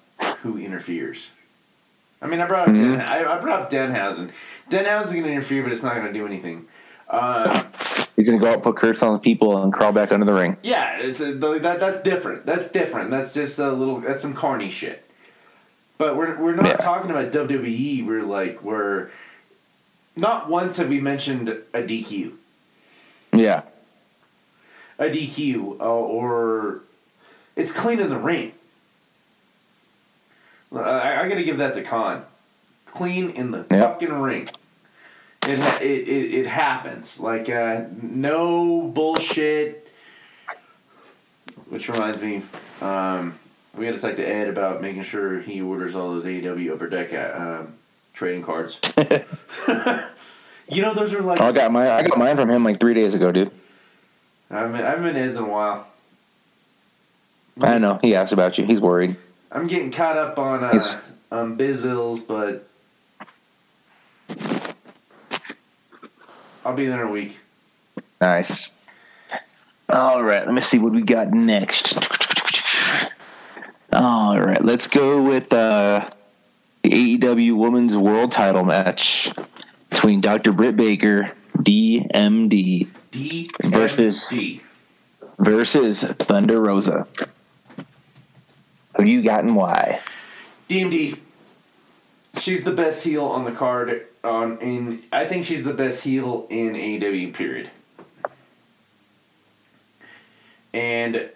who interferes. I mean, I brought up Mhm. Den, I, I brought up Danhausen. Danhausen's going to interfere, but it's not going to do anything. Um, He's going to go out, put curse on the people, and crawl back under the ring. Yeah, it's a, that that's different. That's different. That's just a little. That's some carny shit. But we're we're not Yeah. talking about WWE. We're like we're. Not once have we mentioned a DQ, Yeah. a DQ, uh, or it's clean in the ring. I, I got to give that to Khan. Clean in the Yeah. fucking ring. It, it, it, it happens. Like, uh, no bullshit. Which reminds me, um, we got to talk to Ed about making sure he orders all those AEW Upper Deck uh, um, trading cards. you know, those are like. I got my I got mine from him like three days ago, dude. I haven't, I haven't been Ed's in a while. I know. He asked about you. He's worried. I'm getting caught up on uh, on Bizzles, but I'll be there in a week. Nice. All right, let me see what we got next. All right, let's go with uh, the AEW Women's World Title match between Dr. Britt Baker, DMD, D Versus- versus Thunder Rosa. Who do you got and why? DMD. She's the best heel on the card. On in, I think she's the best heel in AEW. Period. And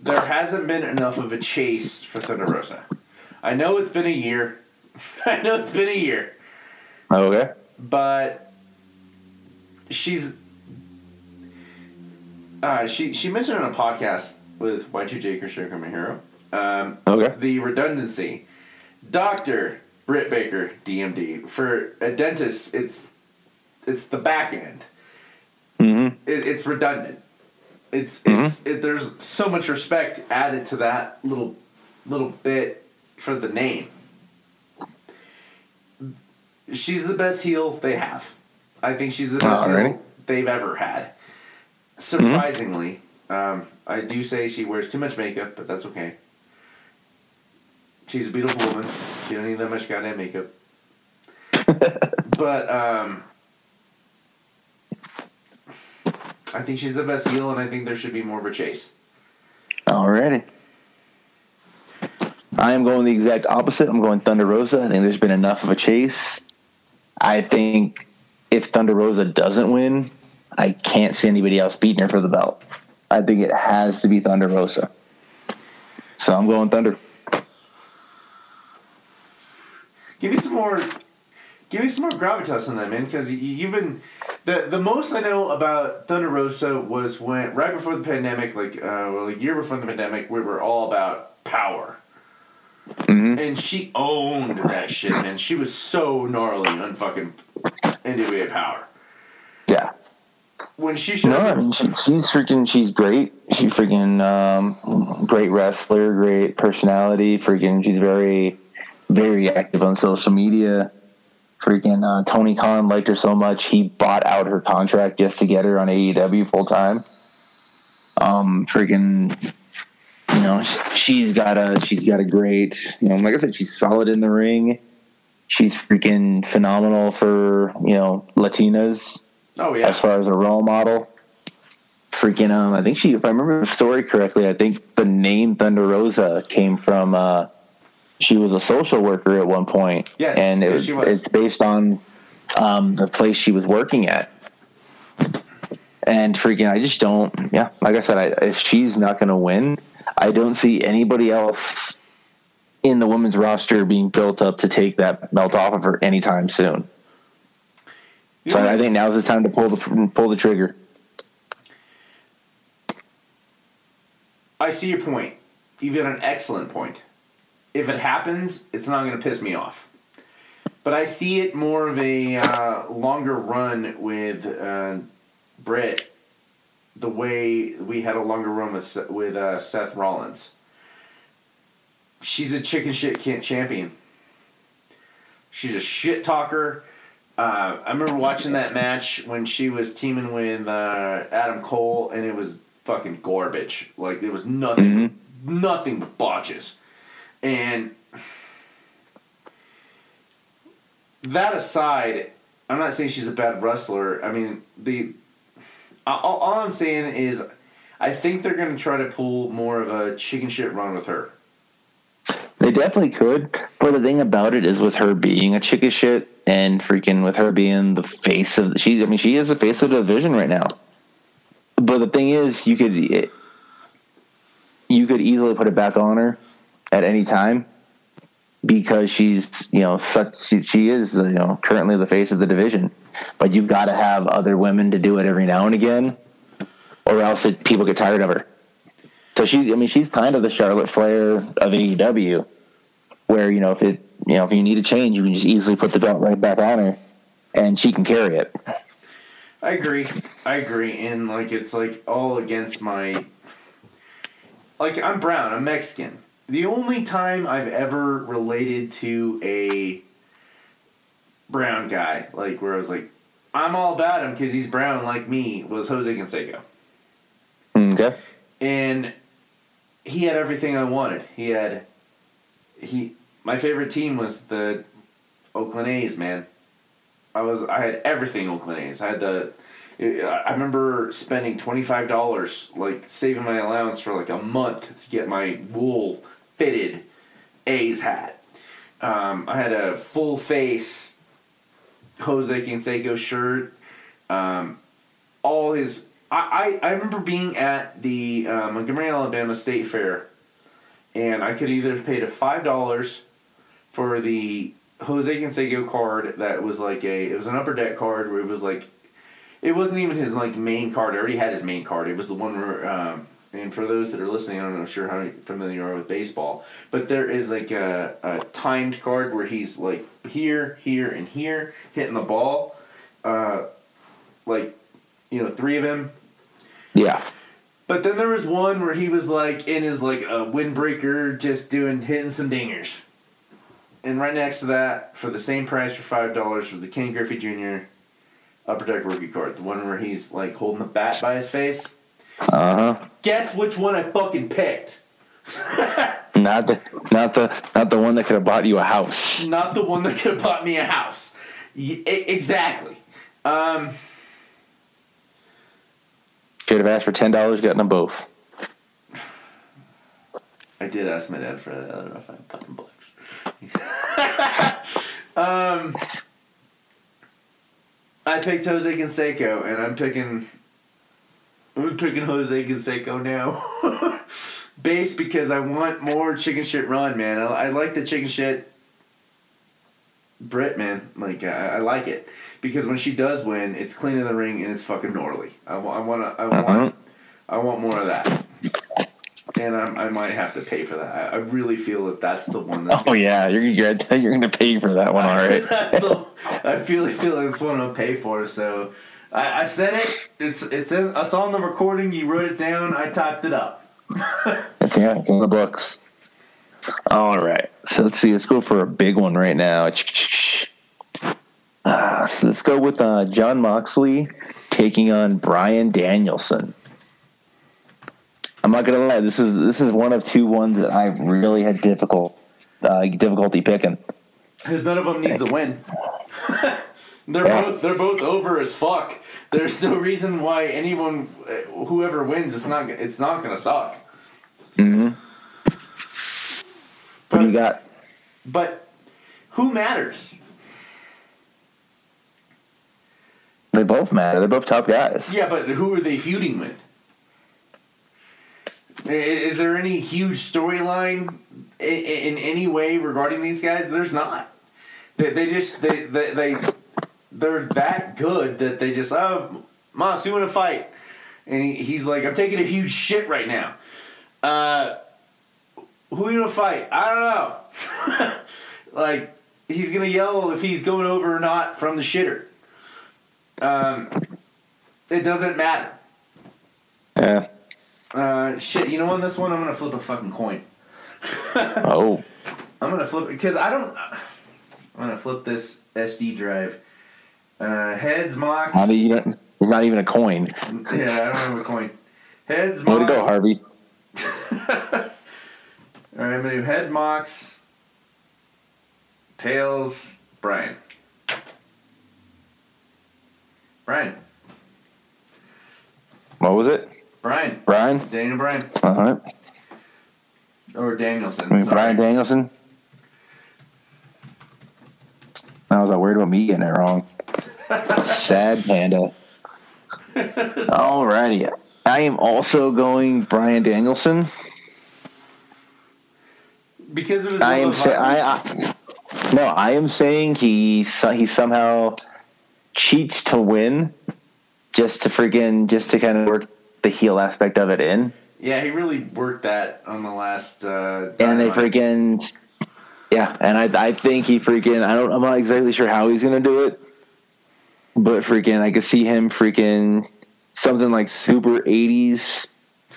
there hasn't been enough of a chase for Thunder Rosa. I know it's been a year. I know it's been a year. Okay. but she's uh, she she mentioned on a podcast with Y2J Chris Jericho um, Okay. the redundancy. Doctor Britt Baker DMD for a dentist, it's it's the back end. Mm-hmm. It, it's redundant. It's Mhm. it's it, there's so much respect added to that little little bit for the name. She's the best heel they have. I think she's the best Alrighty. heel they've ever had. Surprisingly, um, I do say she wears too much makeup, but that's okay. She's a beautiful woman. She don't need that much goddamn makeup. but um, I think she's the best heel, and I think there should be more of a chase. Alrighty. I am going the exact opposite. I'm going Thunder Rosa. I think there's been enough of a chase. I think if Thunder Rosa doesn't win, I can't see anybody else beating her for the belt. I think it has to be Thunder Rosa. So I'm going Thunder. Give me some more. Give me some more gravitas on that, man, because you've been the the most I know about Thunder Rosa was when right before the pandemic, like uh, well, a year before the pandemic, we were all about power. Hmm and she owned that shit, man. She was so gnarly on fucking NWA Power. Yeah. When she showed No, I mean she, she's freaking. She's great. She's freaking um, great wrestler, great personality. Freaking, she's very, very active on social media. Freaking uh, Tony Khan liked her so much he bought out her contract just to get her on AEW full time. Um, freaking, know, she's got a she's got a great. You know, like I said, she's solid in the ring. She's freaking phenomenal for you know Latinas oh yeah, as far as a role model. Freaking um, I think she, if I remember the story correctly, I think the name Thunder Rosa came from. Uh, she was a social worker at one point. Yes, and it yes, was, she was. it's based on um, the place she was working at. And freaking, I just don't. Yeah, like I said, I, if she's not going to win, I don't see anybody else in the women's roster being built up to take that belt off of her anytime soon. You So I think now's the time to pull the pull the trigger. I see your point. You've got an excellent point. If it happens, it's not going to piss me off. But I see it more of a uh, longer run with uh, Britt, the way we had a longer run with with uh, Seth Rollins. She's a chicken shit can't champion. She's a shit talker. Uh, I remember watching that match when she was teaming with uh, Adam Cole, and it was fucking garbage. Like there was nothing, nothing but botches. And that aside, I'm not saying she's a bad wrestler. I mean, the all, all I'm saying is, I think they're gonna try to pull more of a chicken shit run with her. They definitely could, but the thing about it is, with her being a chicken shit and freaking with her being the face of she, I mean, she is the face of the division right now. But the thing is, you could you could easily put it back on her at any time because she's you know such she, she is the, you know currently the face of the division. But you've got to have other women to do it every now and again, or else it, people get tired of her. So she's, I mean, she's kind of the Charlotte Flair of AEW, where you know if it, you know, if you need a change, you can just easily put the belt right back on her, and she can carry it. I agree. I agree. And like it's like all against my like I'm brown, I'm Mexican. The only time I've ever related to a brown guy, like where I was like, I'm all about him because he's brown like me, was Jose Canseco. Okay. And he had everything I wanted. He had he my favorite team was the Oakland A's, man. I was I had everything Oakland A's. I had the I remember spending twenty five dollars, like saving my allowance for like a month to get my wool fitted A's hat. Um, I had a full face Jose Canseco shirt. Um, all his I, I, I remember being at the uh, Montgomery, Alabama State Fair, and I could either pay the five dollars for the Jose Canseco card that was like a it was an upper deck card where it was like it wasn't even his like main card. I already had his main card. It was the one where um, and for those that are listening, I'm not sure how familiar you are with baseball, but there is like a, a timed card where he's like here, here, and here hitting the ball, uh, like you know three of him Yeah. but then there was one where he was like in his like a windbreaker, just doing hitting some dingers. And right next to that, for the same price for five dollars, was the Ken Griffey Jr. Upper Deck rookie card, the one where he's like holding the bat by his face. Uh huh. Guess which one I fucking picked? Not the not the not the one that could have bought you a house. Not the one that could have bought me a house. Y- exactly. Um, Should have asked for ten dollars, gotten them both. I did ask my dad for that. I don't know if I have fucking bucks. um, I picked Jose Canseco, and I'm picking. I'm picking Jose Canseco now. Base because I want more chicken shit run, man. I, I like the chicken shit. Britt, man, like I, I like it because when she does win, it's clean in the ring and it's fucking gnarly. I, I want to. I want. Uh-huh. I want more of that. and I, I might have to pay for that. I, I really feel that that's the one. That's Oh yeah, you're you're, you're gonna pay for that one, all right? that's the, I really feel like it's one I'm gonna pay for. So I, I said it. It's it's in, it's on the recording. You wrote it down. I typed it up. Yeah, it's in the books. All right. So let's see. Let's go for a big one right now. Uh, so let's go with uh, Jon Moxley taking on Bryan Danielson. I'm not gonna lie. This is this is one of two ones that I've really had difficult uh, difficulty picking. Because none of them needs to win. they're Yeah. both they're both over as fuck. There's no reason why anyone, uh, whoever wins, it's not it's not gonna suck. Mm-hmm. What do you got? But who matters? They both matter. They're both top guys. Yeah, but who are they feuding with? Is there any huge storyline in any way regarding these guys? There's not. They, they just they, they they they're that good that they just oh Mox, you want to fight? And he, he's like, I'm taking a huge shit right now. Uh, who you gonna fight? I don't know. like he's gonna yell if he's going over or not from the shitter. Um, it doesn't matter. Yeah. Uh, shit, you know on this one I'm gonna flip a fucking coin. Oh. I'm gonna flip because I don't. I'm gonna flip this SD drive. Uh, heads Mox. How do you? It's not even a coin. Yeah, I don't have a coin. Heads Mox. Way to go, Harvey. All right, I'm gonna do head Mox. Tails Brian. Brian. What was it? Brian. Brian? Daniel Bryan. All right. Or Danielson. I mean, sorry. Bryan Danielson. I was all worried about me getting it wrong. Sad panda. Alrighty. I am also going Bryan Danielson. Because of his I am say, I. I no, I am saying he he somehow cheats to win, just to freaking just to kind of work the heel aspect of it in, Yeah, he really worked that on the last. Uh, and they freaking yeah, and I I think he freaking I don't I'm not exactly sure how he's gonna do it, but freaking I could see him freaking something like super 80s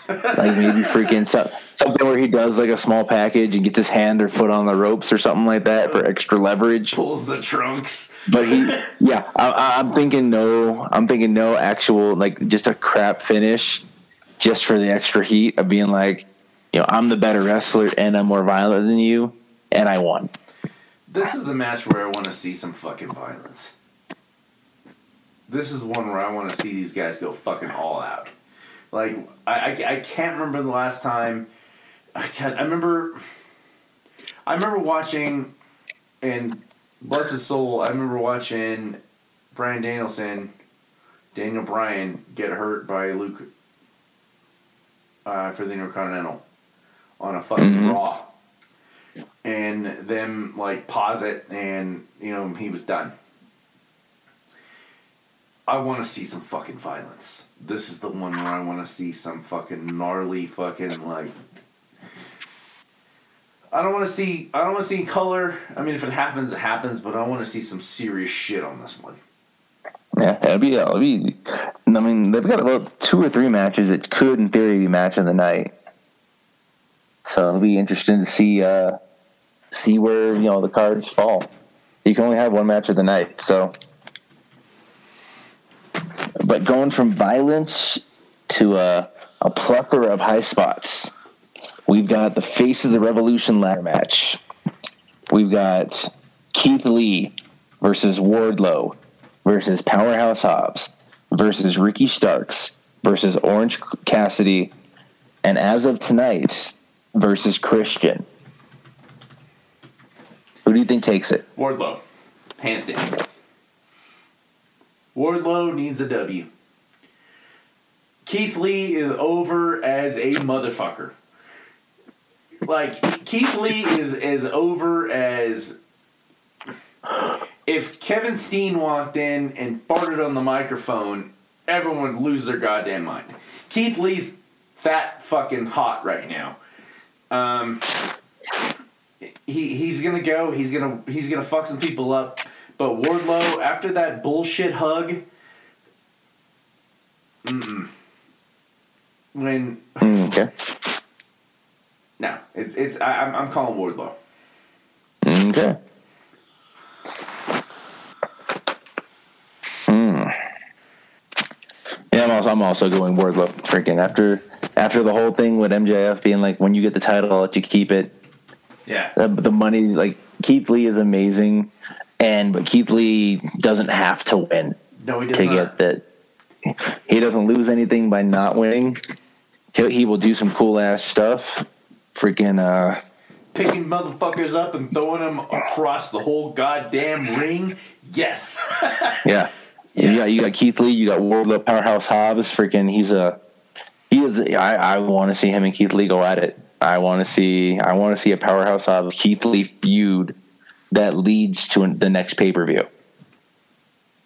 like maybe freaking so, something where he does like a small package and gets his hand or foot on the ropes or something like that for extra leverage. pulls the trunks. But he, yeah, I- I, I'm thinking no. I'm thinking no actual like just a crap finish, just for the extra heat of being like, you know, I'm the better wrestler and I'm more violent than you, and I won. This is the match where I want to see some fucking violence. This is one where I want to see these guys go fucking all out. Like I, I, I can't remember the last time. I can't. I remember. I remember watching, and bless his soul. I remember watching Bryan Danielson, Daniel Bryan get hurt by Luke. Uh, for the Intercontinental, on a fucking Mhm. Raw, and them like pause it, and you know he was done. I want to see some fucking violence. This is the one where I want to see some fucking gnarly fucking like. I don't want to see. I don't want to see color. I mean, if it happens, it happens. But I want to see some serious shit on this one. Yeah, it'll be, it'll be. I mean, they've got about two or three matches that could, in theory, be match of the night. So it'll be interesting to see, uh, see where you know the cards fall. You can only have one match of the night, so. But going from violence to a, a plethora of high spots, we've got the Face of the Revolution ladder match. We've got Keith Lee versus Wardlow versus Powerhouse Hobbs versus Ricky Starks versus Orange Cassidy, and as of tonight, versus Christian. Who do you think takes it? Wardlow, hands down. Wardlow needs a W. Keith Lee is over as a motherfucker. Like Keith Lee is as over as if Kevin Steen walked in and farted on the microphone, everyone would lose their goddamn mind. Keith Lee's that fucking hot right now. Um, he he's gonna go. He's gonna he's gonna fuck some people up. But Wardlow, after that bullshit hug, mm-mm. when Mm, okay. no, it's it's I, I'm I'm calling Wardlow. Okay. Hmm. Yeah, I'm also, I'm also going Wardlow. Freaking after after the whole thing with MJF being like, when you get the title, I'll let you keep it. Yeah, The, the money, like Keith Lee is amazing, and but Keith Lee doesn't have to win no, he does to not. get that. He doesn't lose anything by not winning. He he will do some cool ass stuff. Freaking uh, Picking motherfuckers up and throwing them across the whole goddamn ring. Yes. Yeah. You got you got Keith Lee, you got Wardlow Powerhouse Hobbs. Freaking, he's a he is. I I want to see him and Keith Lee go at it. I want to see I want to see a Powerhouse Hobbs Keith Lee feud that leads to the next pay per view.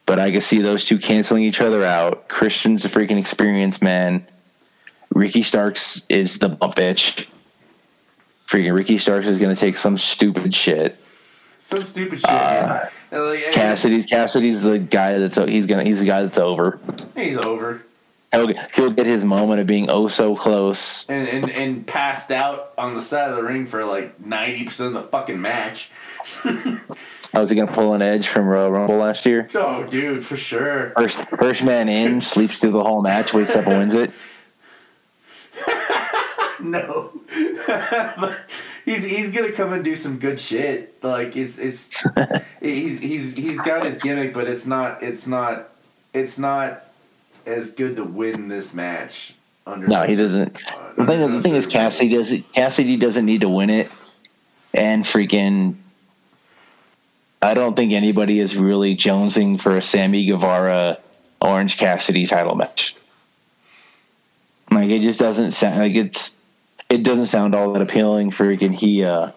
But I can see those two canceling each other out. Christian's a freaking experienced man. Ricky Starks is the bump bitch. Freaking Ricky Starks is going to take some stupid shit. Some stupid shit. Uh, and like, Cassidy's Cassidy's the guy that's he's gonna he's the guy that's over. He's over. He'll, he'll get his moment of being oh so close. And, and and passed out on the side of the ring for like ninety percent of the fucking match. Oh, is he gonna pull an edge from Royal Rumble last year? Oh, dude, for sure. First first man in, sleeps through the whole match, wakes up and wins it. No, but he's he's gonna come and do some good shit. Like it's it's he's he's he's got his gimmick, but it's not it's not it's not as good to win this match. Under No, he doesn't. The thing, the thing is, Cassidy doesn't. Cassidy doesn't need to win it, and freaking. I don't think anybody is really jonesing for a Sammy Guevara Orange Cassidy title match. Like it just doesn't sound like it's. It doesn't sound all that appealing. Freaking he, uh,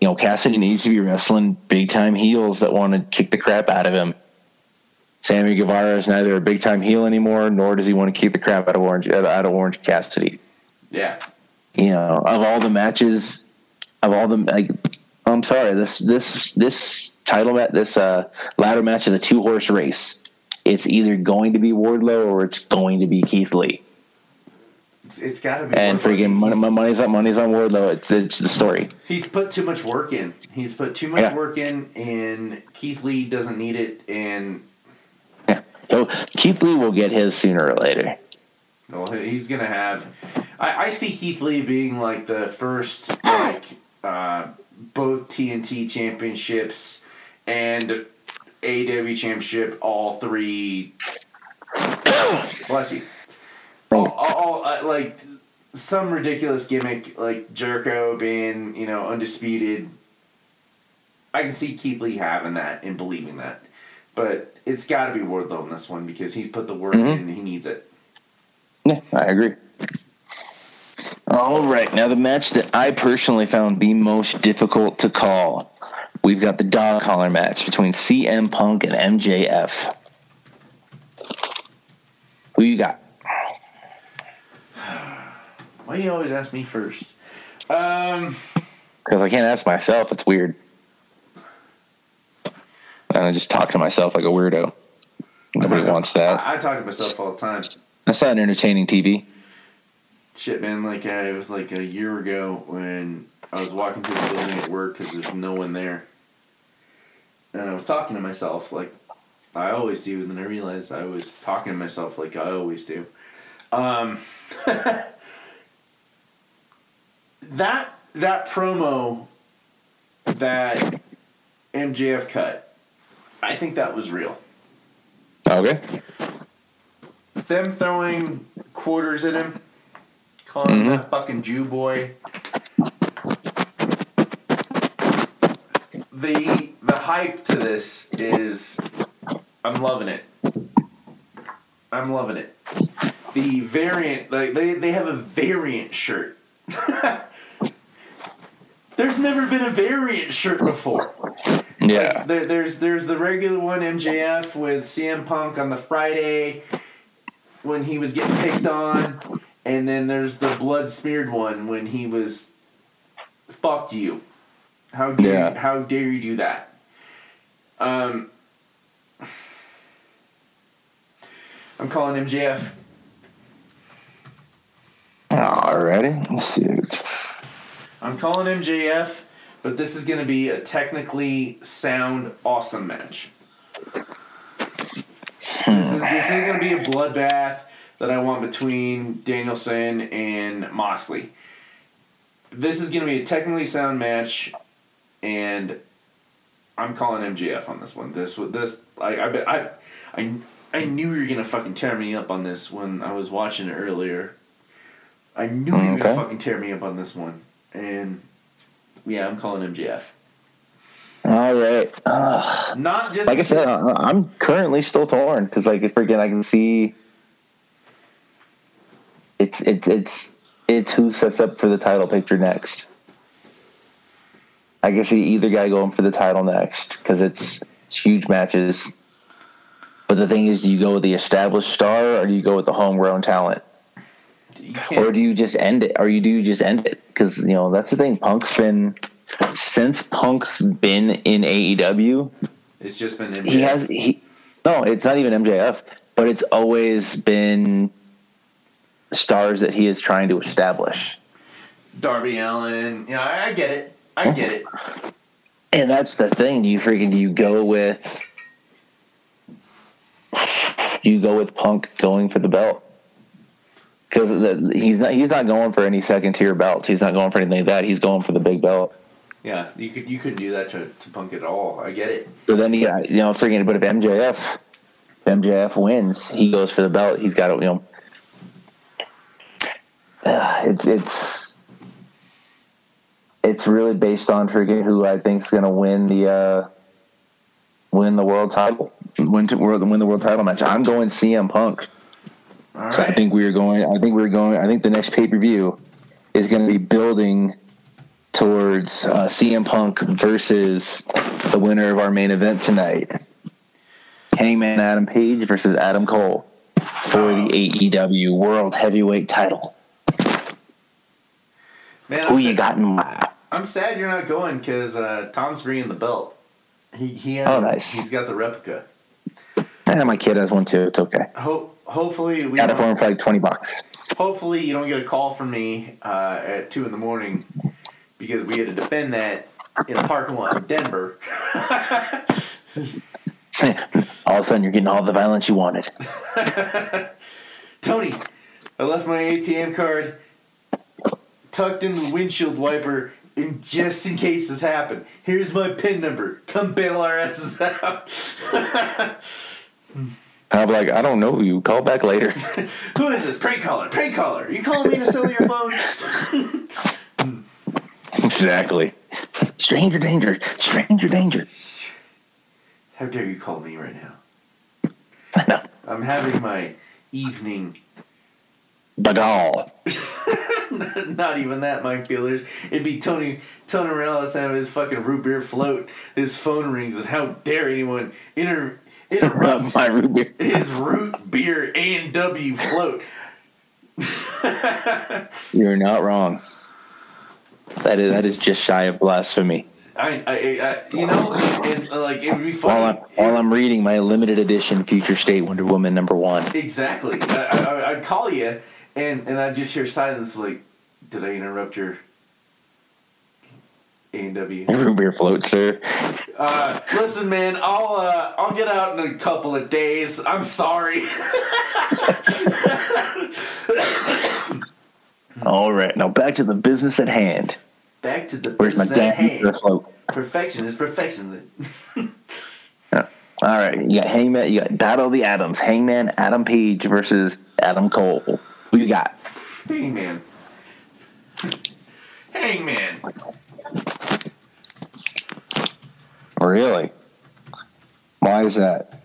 you know, Cassidy needs to be wrestling big time heels that want to kick the crap out of him. Sammy Guevara is neither a big time heel anymore, nor does he want to kick the crap out of Orange out of Orange Cassidy Yeah, you know, of all the matches, of all the like, I'm sorry, this this this title match, this uh, ladder match is a two horse race. It's either going to be Wardlow or it's going to be Keith Lee. it's, it's got to be. And freaking money, money's on money's on Wardlow. It's it's the story. He's put too much work in. He's put too much Yeah. work in, and Keith Lee doesn't need it. And Yeah, He'll, Keith Lee will get his sooner or later. well, he's gonna have. I, I see Keith Lee being like the first, like uh, both TNT championships and AW championship, all three. Bless you. All, all, uh, like some ridiculous gimmick, like Jericho being you know undisputed. I can see Keith Lee having that and believing that, but it's got to be Wardlow in this one because he's put the work Mhm. in and he needs it. Yeah, I agree. All right, now the match that I personally found the most difficult to call. We've got the dog collar match between CM Punk and MJF. Who you got? Why do you always ask me first? Um, Because I can't ask myself. It's weird. And I just talk to myself like a weirdo. Nobody wants that. I, I talk to myself all the time. That's not entertaining TV. Shit, man. Like uh, it was like a year ago when I was walking through the building at work because there's no one there, and I was talking to myself like I always do. And then I realized I was talking to myself like I always do. Um, that that promo that MJF cut, I think that was real. Okay. them throwing quarters at him, calling him Mhm. that fucking Jew boy. The the hype to this is I'm loving it. I'm loving it. The variant like they, they have a variant shirt. There's never been a variant shirt before. Yeah. There, there's there's the regular one MJF with CM Punk on the Friday when he was getting picked on, and then there's the blood smeared one when he was, fuck you, how dare Yeah. you, how dare you do that? Um, I'm calling MJF. Alrighty. Let's see. I'm calling MJF, but this is going to be a technically sound, awesome match. This is this is going to be a bloodbath that I want between Danielson and Moxley. This is going to be a technically sound match, and I'm calling MJF on this one. This this I I I I I knew you were gonna fucking tear me up on this when I was watching it earlier. I knew you were gonna fucking tear me up on this one, and yeah, I'm calling MJF. All right. Uh, Not just like I said, I'm currently still torn because, like, freaking, I can see it's it's it's it's who sets up for the title picture next. I can see either guy going for the title next because it's, it's huge matches. But the thing is, do you go with the established star or do you go with the homegrown talent? or do you just end it or you do you just end it because you know that's the thing punk's been since punk's been in aew It's just been MJF. he has he no it's not even mjf but it's always been stars that he is trying to establish Darby Allin. Yeah, I, I get it. I get it. and that's the thing do you freaking do you go with do you go with punk going for the belt because he's not he's not going for any second tier belts he's not going for anything like that he's going for the big belt Yeah, you could you couldn't do that to, to Punk at all. I get it. But then you got, you know, freaking, but if MJF, if MJF wins, he goes for the belt. He's got to, you know, uh, it's, it's, it's really based on freaking who I think is going to win the, uh, win the world title, win to world, win the world title match. I'm going CM Punk. All So I think we're going, I think we're going, I think the next pay per view is going to be building towards uh, CM Punk versus the winner of our main event tonight. Hangman Adam Page versus Adam Cole for the AEW World Heavyweight title. Man, Who I'm, you sad, got in mind? I'm sad you're not going because uh, Tom's bringing the belt. He he has. Oh, nice. He's got the replica. And my kid has one too. It's okay. Hope hopefully we Got it for him for like 20 bucks. hopefully you don't get a call from me uh, at two in the morning because we had to defend that in a parking lot in Denver. all of a sudden, you're getting all the violence you wanted. Tony, I left my ATM card tucked in the windshield wiper. And just in case this happened, here's my PIN number. Come bail our asses out. I'm like, I don't know you. Call back later. Who is this? Prank caller. Prank caller. You calling me to sell your phone? exactly. Stranger danger. Stranger danger. How dare you call me right now? I know. I'm having my evening. Bagal. Not even that, Mike Feelers. It'd be Tony Tony Morales having his fucking root beer float. His phone rings, and how dare anyone inter interrupt My root beer. his root beer A and W float? You're not wrong. That is that is just shy of blasphemy. I, I, I you know, and, and, uh, like it would be While I'm while I'm reading my limited edition Future State Wonder Woman number one. Exactly. I, I, I'd call you, and and I'd just hear silence. Like, did I interrupt your A and W? Root beer float, sir. Uh, listen, man, I'll uh, I'll get out in a couple of days. I'm sorry. All right, now back to the business at hand. Back to the Where's my damn hand. float? Perfection is perfection. All right, you got Hangman. You got Battle of the Atoms. Hangman Adam Page versus Adam Cole. Who you got? Hangman. Hangman. Really? Why is that?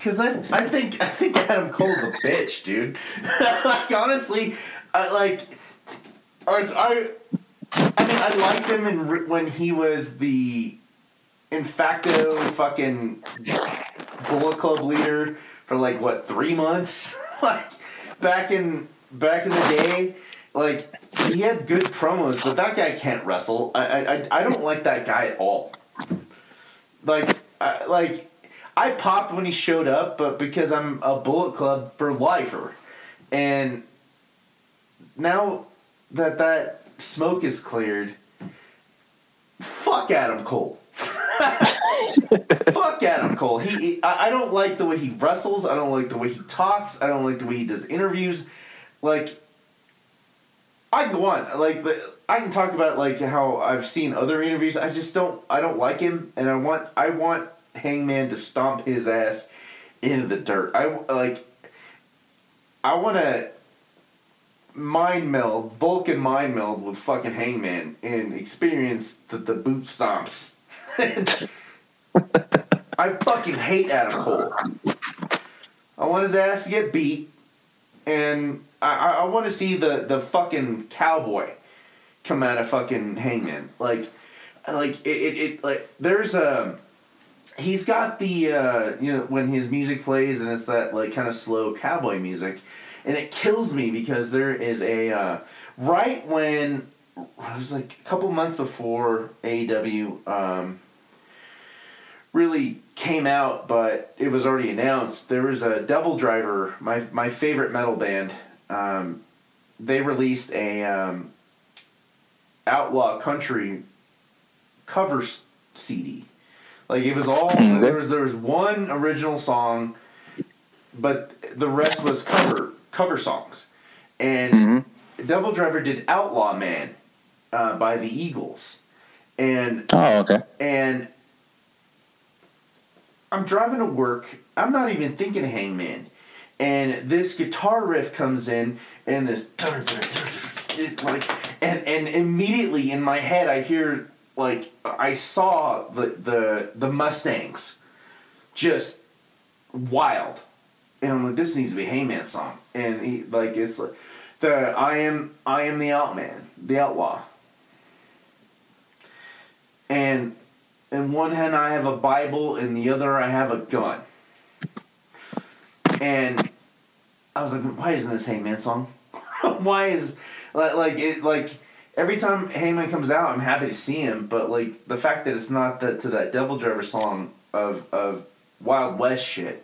Cause I, I think I think Adam Cole's a bitch, dude. like honestly, I like, like I, I mean I liked him in, when he was the, in facto fucking, Bullet Club leader for like what three months, like back in back in the day, like he had good promos, but that guy can't wrestle. I I, I don't like that guy at all. Like I, like I popped when he showed up, but because I'm a Bullet Club for lifer, and now that that smoke is cleared, fuck Adam Cole. fuck Adam Cole. He, he I, don't like the way he wrestles. I don't like the way he talks. I don't like the way he does interviews. Like I can go on like the I can talk about like how I've seen other interviews. I just don't I don't like him, and I want I want Hangman to stomp his ass into the dirt. I like I want to mind meld Vulcan mind meld with fucking Hangman and experience the the boot stomps. I fucking hate Adam Cole. I want his ass to get beat, and I, I want to see the, the fucking cowboy come out of fucking Hangman. Like, like it, it, it like there's a he's got the uh, you know when his music plays and it's that like kind of slow cowboy music, and it kills me because there is a uh, right when it was like a couple months before AEW um, really came out, but it was already announced. There was a DevilDriver, my my favorite metal band. Um, they released a um, outlaw country cover CD. Like it was all there was there was one original song, but the rest was cover cover songs, and mm-hmm. DevilDriver did Outlaw Man uh, by the Eagles, and oh okay, and I'm driving to work. I'm not even thinking Hangman, and this guitar riff comes in, and this like, and and immediately in my head I hear like I saw the the the Mustangs, just wild, and I'm like, this needs to be Hangman song, and he like it's like the I am I am the outman, the outlaw, and in one hand I have a Bible, in the other I have a gun, and I was like, why isn't this Hangman song? why is like like it like every time Hangman comes out, I'm happy to see him, but like the fact that it's not that to that DevilDriver song of of Wild West shit.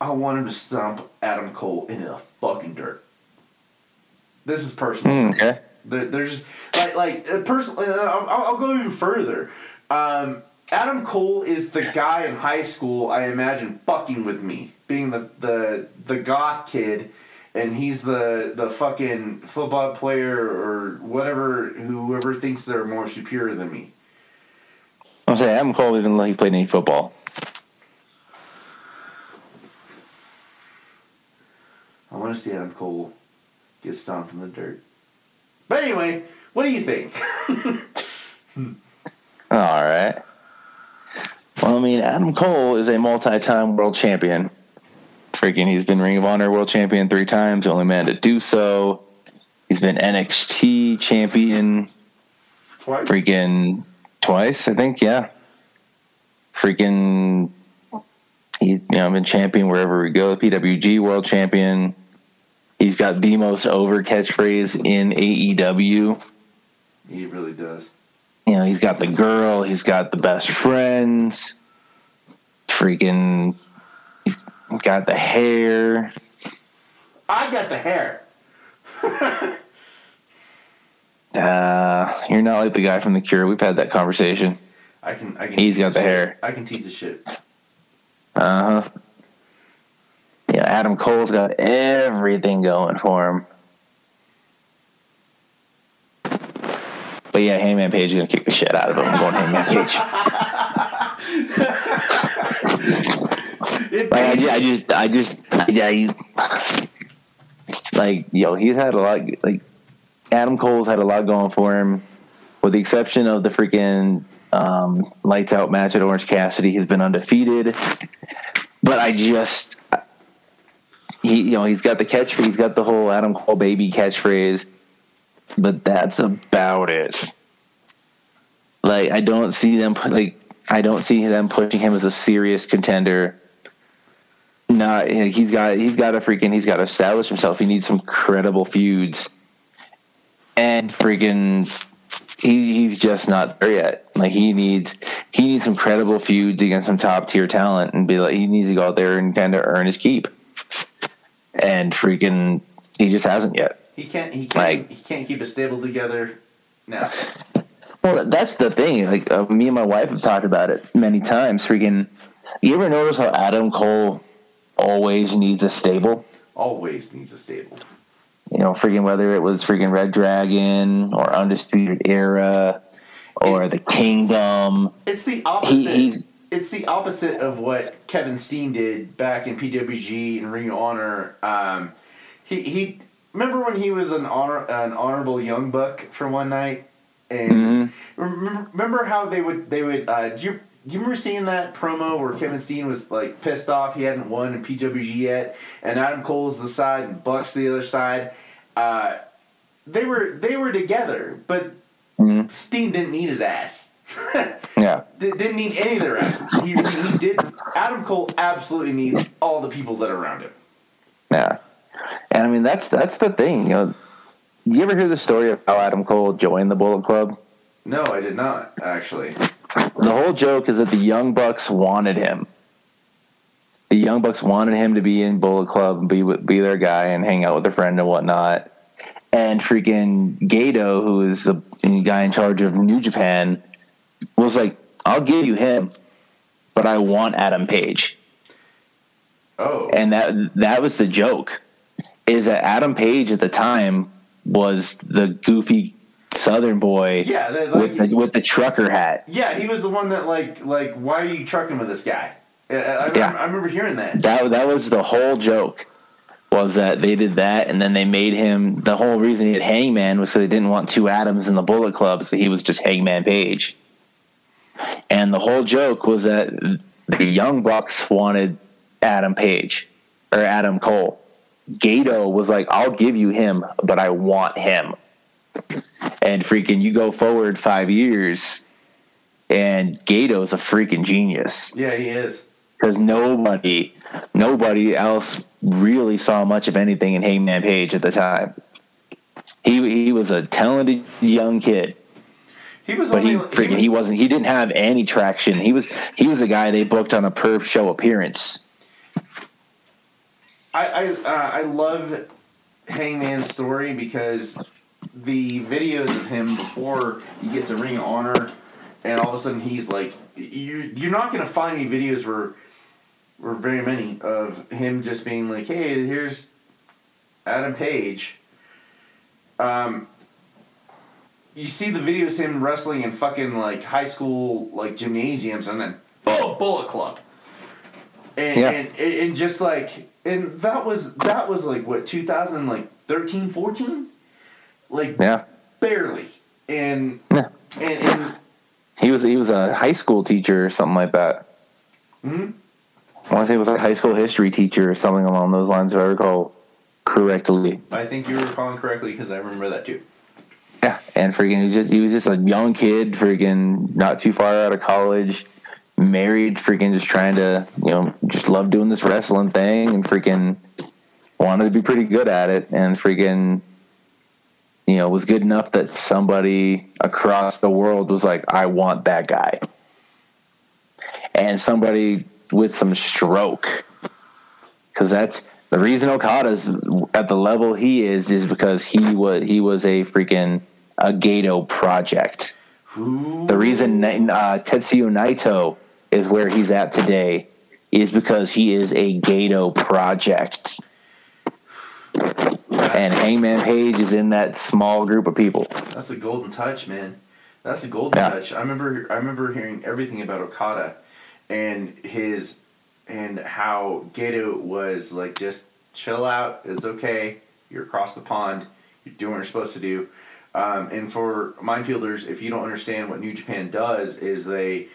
I want him to stomp Adam Cole into the fucking dirt. This is personal. Mm, okay. There, there's like like uh, personally. Uh, I'll, I'll go even further. Um, Adam Cole is the guy in high school I imagine fucking with me, being the the the goth kid and he's the the fucking football player or whatever whoever thinks they're more superior than me. I'm saying Adam Cole didn't like he played any football. I want to see Adam Cole get stomped in the dirt. But anyway, what do you think? All right. Well, I mean, Adam Cole is a multi-time world champion. Freaking, he's been Ring of Honor World Champion three times, the only man to do so. He's been NXT champion twice. Freaking twice, I think. Yeah. Freaking, he's you know been champion wherever we go. PWG World Champion. He's got the most over catchphrase in AEW. He really does. You know, he's got the girl. He's got the best friends. Freaking got the hair. I got the hair. uh, you're not like the guy from The Cure. We've had that conversation. I can. I can. He's got the shit. hair. I can tease the shit. Uh huh. Yeah, Adam Cole's got everything going for him. But yeah, Hangman Page is gonna kick the shit out of him. I'm going Hangman Page. like I just, I just, I just, yeah, he, like yo, he's had a lot. Like Adam Cole's had a lot going for him, with the exception of the freaking um, lights out match at Orange Cassidy. He's been undefeated, but I just, he, you know, he's got the catchphrase. He's got the whole Adam Cole baby catchphrase, but that's about it. Like I don't see them like I don't see them pushing him as a serious contender not. He's got he's got to freaking he's got to establish himself. He needs some credible feuds, and freaking he he's just not there yet. Like he needs he needs some credible feuds against some top tier talent, and be like he needs to go out there and kind of earn his keep. And freaking, he just hasn't yet. He can't. He can't. Like- he can't keep a stable together. No. Well, that's the thing. Like uh, me and my wife have talked about it many times. Freaking, you ever notice how Adam Cole always needs a stable? Always needs a stable. You know, freaking whether it was freaking Red Dragon or Undisputed Era or the Kingdom. It's the opposite. he's- it's the opposite of what Kevin Steen did back in PWG and Ring of Honor. Um, he he remember when he was an honor an honorable young buck for one night, and Mhm. remember, remember how they would they would uh, do you do you remember seeing that promo where Kevin Steen was like pissed off he hadn't won in PWG yet, and Adam Cole's the side and Buck's the other side. Uh, they were they were together, but Mhm. Steen didn't need his ass. Yeah. Di- didn't need any of their asses. He, he did. Adam Cole absolutely needs all the people that are around him. Yeah. And I mean that's that's the thing, you know. You ever hear the story of how Adam Cole joined the Bullet Club? No, I did not actually. The whole joke is that the Young Bucks wanted him. The Young Bucks wanted him to be in Bullet Club and be be their guy and hang out with a friend and whatnot. And freaking Gedo, who is the guy in charge of New Japan, was like, "I'll give you him, but I want Adam Page." Oh, and that that was the joke is that Adam Page at the time was the goofy Southern boy yeah, that, like, with the, with the trucker hat. yeah. He was the one that like like why are you trucking with this guy? I, I, I, Yeah. remember, I remember hearing that. That that was the whole joke. Was that they did that and then they made him the whole reason he had Hangman was so they didn't want two Adams in the Bullet Club, so he was just Hangman Page. And the whole joke was that the Young Bucks wanted Adam Page or Adam Cole. Gedo was like, I'll give you him, but I want him. And freaking, you go forward five years, and Gedo's a freaking genius Yeah, he is. because nobody, nobody else really saw much of anything in Hangman Page at the time. He he was a talented young kid, He was but only he freaking he wasn't. He didn't have any traction. He was he was a guy they booked on a perv show appearance. I I uh, I love Hangman's story because the videos of him before you get to Ring of Honor, and all of a sudden he's like, you you're not gonna find any videos where, where very many of him just being like, hey, here's Adam Page. Um. You see the videos of him wrestling in fucking like high school like gymnasiums, and then oh, Bullet Club and, Yeah. and and just like and that was that was like what 2000 like 13 14 like Yeah, barely and Yeah. and, and he was he was a high school teacher or something like that. mhm. I want to say it was a high school history teacher or something along those lines, if I recall correctly. i think you were recalling correctly because i remember that too Yeah, and freaking he was just he was just a young kid, freaking not too far out of college, married, freaking just trying to you know just love doing this wrestling thing, and freaking wanted to be pretty good at it, and freaking you know was good enough that somebody across the world was like, I want that guy, and somebody with some stroke, because that's the reason Okada's at the level he is is because he was he was a freaking a Gedo project. Who? The reason uh, Tetsuya Naito is where he's at today is because he is a Gedo project. And Hangman Page is in that small group of people. That's a golden touch, man. That's a golden Yeah. touch. I remember I remember hearing everything about Okada and his and how Gedo was like just chill out, it's okay. You're across the pond. You're doing what you're supposed to do. Um, and for minefielders, if you don't understand what New Japan does, is they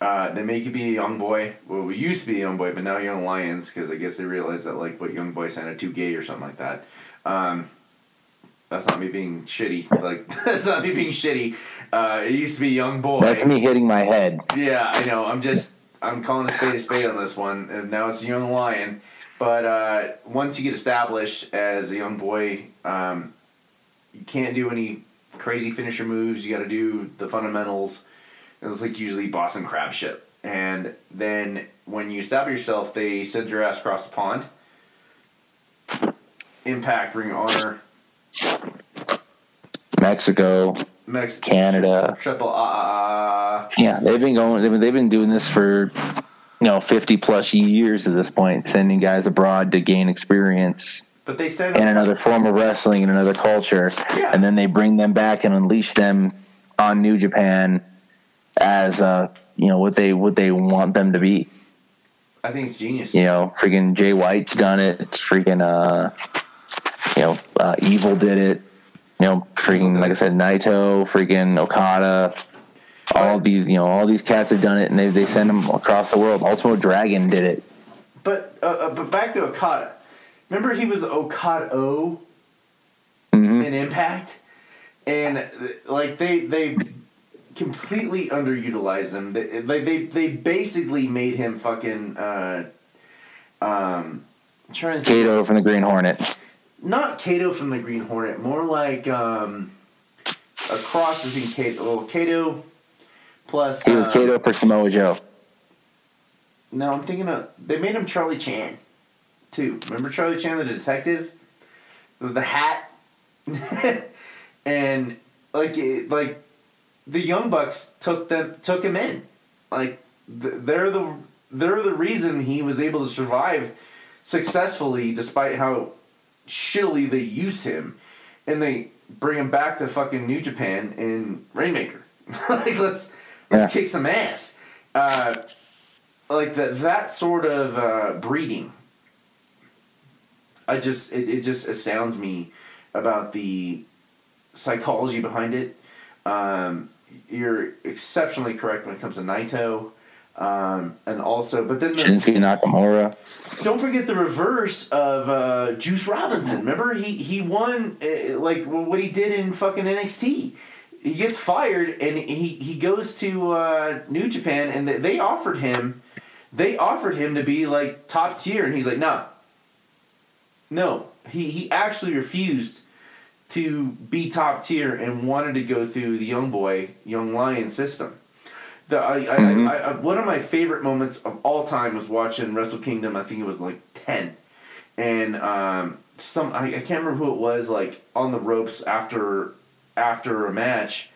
uh, they make you be a young boy. Well, we used to be a young boy, but now young lions because I guess they realized that like what young boy sounded too gay or something like that. Um, that's not me being shitty. Like that's not me being shitty. Uh, it used to be young boy. That's me hitting my head. Yeah, I know. I'm just I'm calling a spade a spade on this one, and now it's a young lion. But uh, once you get established as a young boy, um, you can't do any crazy finisher moves. You got to do the fundamentals. And it's like usually Boston crab shit. And then when you stab yourself, they send your ass across the pond. Impact, Ring of Honor, Mexico, Mexico, Canada. Triple ah ah. Yeah, they've been going. They've been, they've been doing this for you know fifty plus years at this point, sending guys abroad to gain experience But they send in another form of wrestling in another culture, Yeah. and then they bring them back and unleash them on New Japan as uh you know what they what they want them to be. I think it's genius. You know, freaking Jay White's done it. It's freaking uh, you know, uh, Evil did it. You know, freaking like I said, Naito, freaking Okada. All these, you know, all these cats have done it, and they they send them across the world. Ultimo Dragon did it. But uh, uh, but back to Okada. Remember he was Okada O hmm in Impact, and like they they completely underutilized him. They they they, basically made him fucking uh, um. Trying to think. Kato from the Green Hornet. Not Kato from the Green Hornet. More like um, a cross between Kato. Well, Kato plus. He was uh, Kato for Samoa Joe. No, I'm thinking of. They made him Charlie Chan, too. Remember Charlie Chan, the detective, with the hat, and like it, like the Young Bucks took them took him in, like they're the they're the reason he was able to survive successfully despite how shittily they use him, and they bring him back to fucking New Japan in Rainmaker. like let's let's Yeah. kick some ass. Uh, like that that sort of uh, breeding. I just it, it just astounds me about the psychology behind it. Um, you're exceptionally correct when it comes to Naito. Um, and also, but then the, Shinsuke Nakamura. don't forget the reverse of uh, Juice Robinson. Remember, he he won uh, like what he did in fucking NXT. He gets fired and he he goes to uh, New Japan and they- they offered him, they offered him to be like top tier and he's like nah. No, he he actually refused to be top tier and wanted to go through the young boy, young lion system. The, I, I, Mhm. I, I, one of my favorite moments of all time was watching Wrestle Kingdom. I think it was like ten, and um, some I, I can't remember who it was. Like on the ropes after after a match,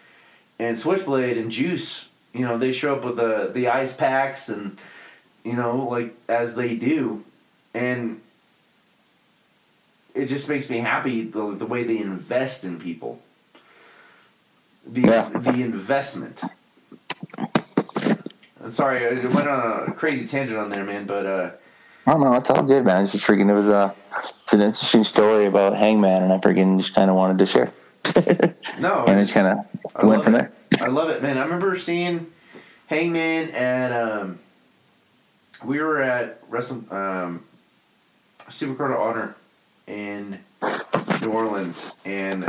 and Switchblade and Juice. You know they show up with the the ice packs and you know like as they do, and it just makes me happy the the way they invest in people. The Yeah. the investment. Sorry, I went on a crazy tangent on there, man. But uh, I don't know. It's all good, man. It's just freaking. It was a. It's an interesting story about Hangman, and I freaking just kind of wanted to share. no, and it's- kind of went from it. there. I love it, man. I remember seeing Hangman at um, we were at Wrestle um, Supercard of Honor in New Orleans, and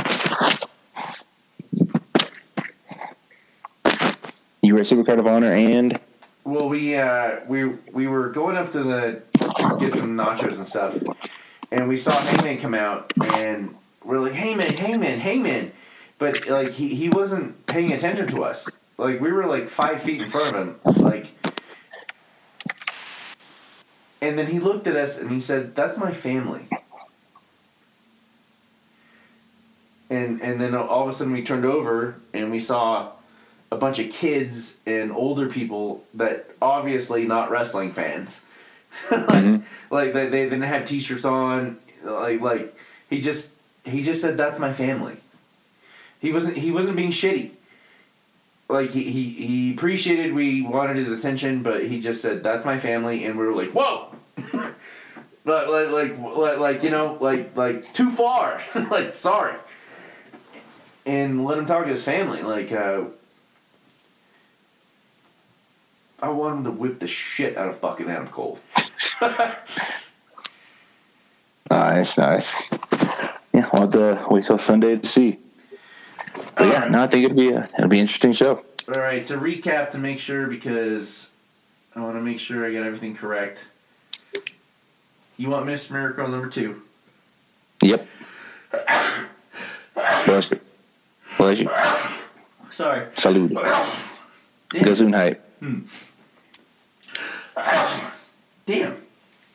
You were a Supercard of Honor, and well, we uh, we we were going up to the get some nachos and stuff, and we saw Hangman come out, and we're like, Hangman, Hangman, Hangman, but like he he wasn't paying attention to us. Like we were like five feet in front of him, like. And then he looked at us and he said, "That's my family." And and then all of a sudden we turned over and we saw a bunch of kids and older people that obviously not wrestling fans. like, Mhm. like they, they didn't have t-shirts on like like he just he just said that's my family. He wasn't he wasn't being shitty. Like he, he, he appreciated we wanted his attention, but he just said that's my family, and we were like, whoa, like, like like like like you know like like too far, like sorry, and let him talk to his family. Like uh, I want him to whip the shit out of fucking Adam Cole. nice, nice. Yeah, we'll have to wait till Sunday to see. But yeah, no, I think it'll be a it'll be an interesting show. All right, to recap to make sure because I want to make sure I got everything correct. You want Miss Miracle number two? Yep. Pleasure. Sorry. Damn. Gesundheit. Damn.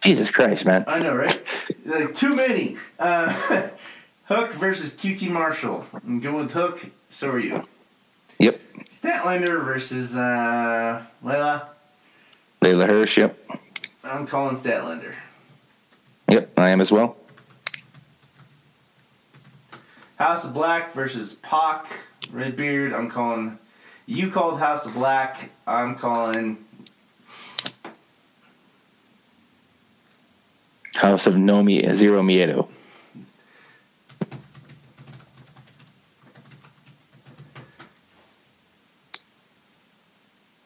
Jesus Christ, man. I know, right? like too many. Uh, Hook versus QT Marshall. I'm going with Hook. So are you. Yep. Statlander versus uh, Leyla. Leyla Hirsch, yep. I'm calling Statlander. Yep, I am as well. House of Black versus Pac. Redbeard. I'm calling. You called House of Black. I'm calling. House of Nomi Cero Miedo.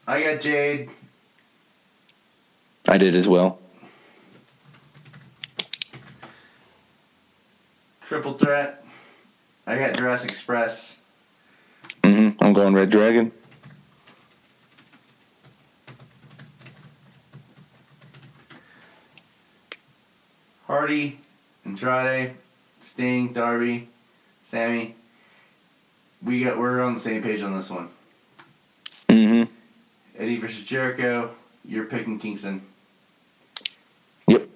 I got Jade. I did as well. Triple threat. I got Jurassic Express. hmm I'm going Red Dragon. Hardy, Andrade, Sting, Darby, Sammy. We got we're on the same page on this one. hmm Eddie versus Jericho. You're picking Kingston. Yep.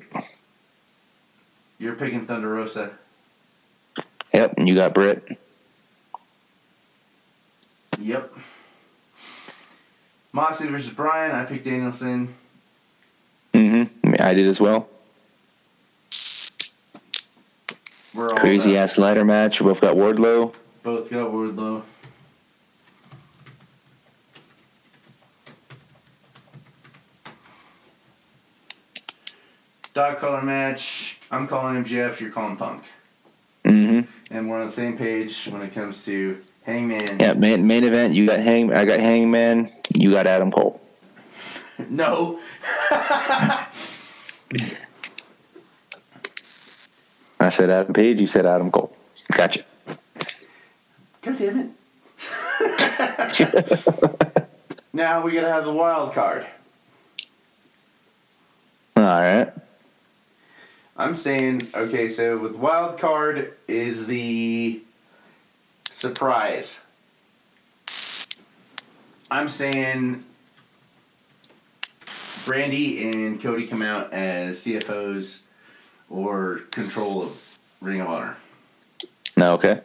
You're picking Thunder Rosa. Yep. And you got Britt. Yep. Moxley versus Bryan. I picked Danielson. hmm I did as well. Crazy ass ladder match. We both got Wardlow. Both got Wardlow. Dog collar match. I'm calling MJF. You're calling Punk. Hmm And we're on the same page when it comes to Hangman. Yeah, main, main event. You got Hang. I got Hangman. You got Adam Cole. No. I said Adam Page. You said Adam Cole. Gotcha. God damn it. now we gotta have the wild card. All right. I'm saying, okay, so with wild card is the surprise. I'm saying Brandi and Cody come out as CFOs or control of Ring of Honor. No. Okay.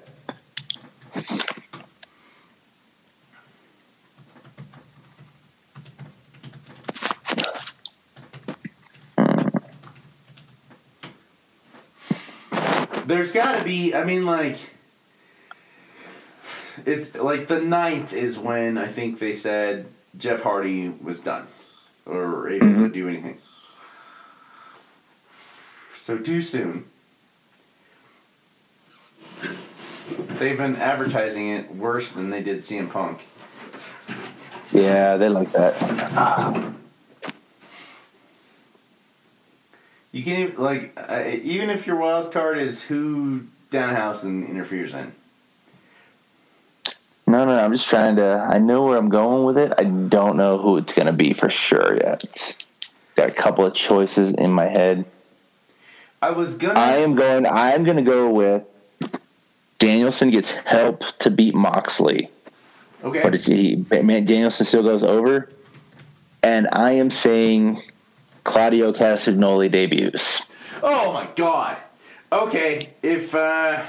There's got to be. I mean, like, it's like the ninth is when I think they said Jeff Hardy was done or able to Mhm. do anything. So too soon. They've been advertising it worse than they did CM Punk. Yeah, they like that. You can even, like uh, even if your wild card is who Danhausen interferes in. No, no, no. I'm just trying to. I know where I'm going with it. I don't know who it's going to be for sure yet. Got a couple of choices in my head. I was gonna. I am going. I am going to go with Danielson gets help to beat Moxley, okay. but he man, Danielson still goes over. And I am saying Claudio Castagnoli debuts Oh my god. Okay, if uh,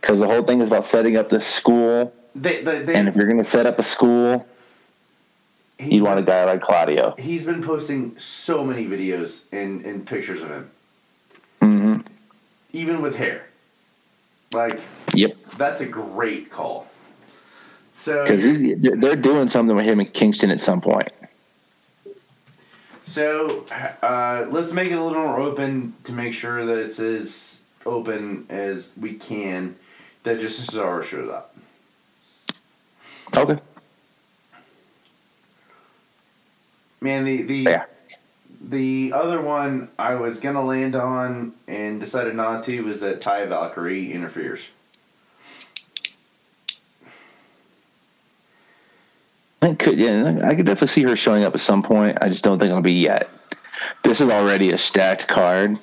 because the whole thing is about setting up the school. they, they, they And if you're going to set up a school, you want a guy like Claudio. He's been posting so many videos and, and pictures of him, Mm-hmm. even with hair. Like Yep. that's a great call. So Because they're doing something with him in Kingston at some point. So uh, let's make it a little more open to make sure that it's as open as we can. That just Cesaro shows up. Okay. Man, the the Yeah. the other one I was gonna land on and decided not to was that Taya Valkyrie interferes. I could, yeah, I could definitely see her showing up at some point. I just don't think it'll be yet. This is already a stacked card,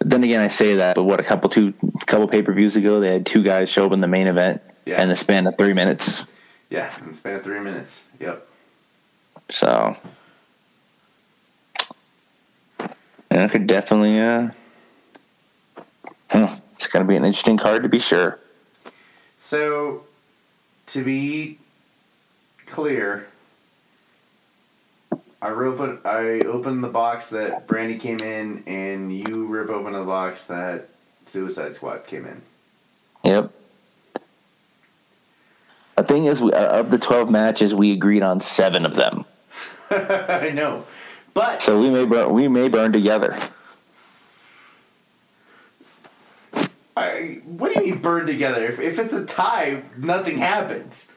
then again, I say that, but what a couple two couple pay per views ago, they had two guys show up in the main event Yeah. in the span of three minutes. Yeah, in the span of three minutes. Yep. So yeah, it could definitely uh huh, it's gonna be an interesting card to be sure. So, to be clear, I open I opened the box that Brandi came in, and you rip open the box that Suicide Squad came in. Yep. The thing is, we, uh, of the twelve matches, we agreed on seven of them. I know, but So we may burn, we may burn together. I, what do you mean burn together? If, if it's a tie, nothing happens.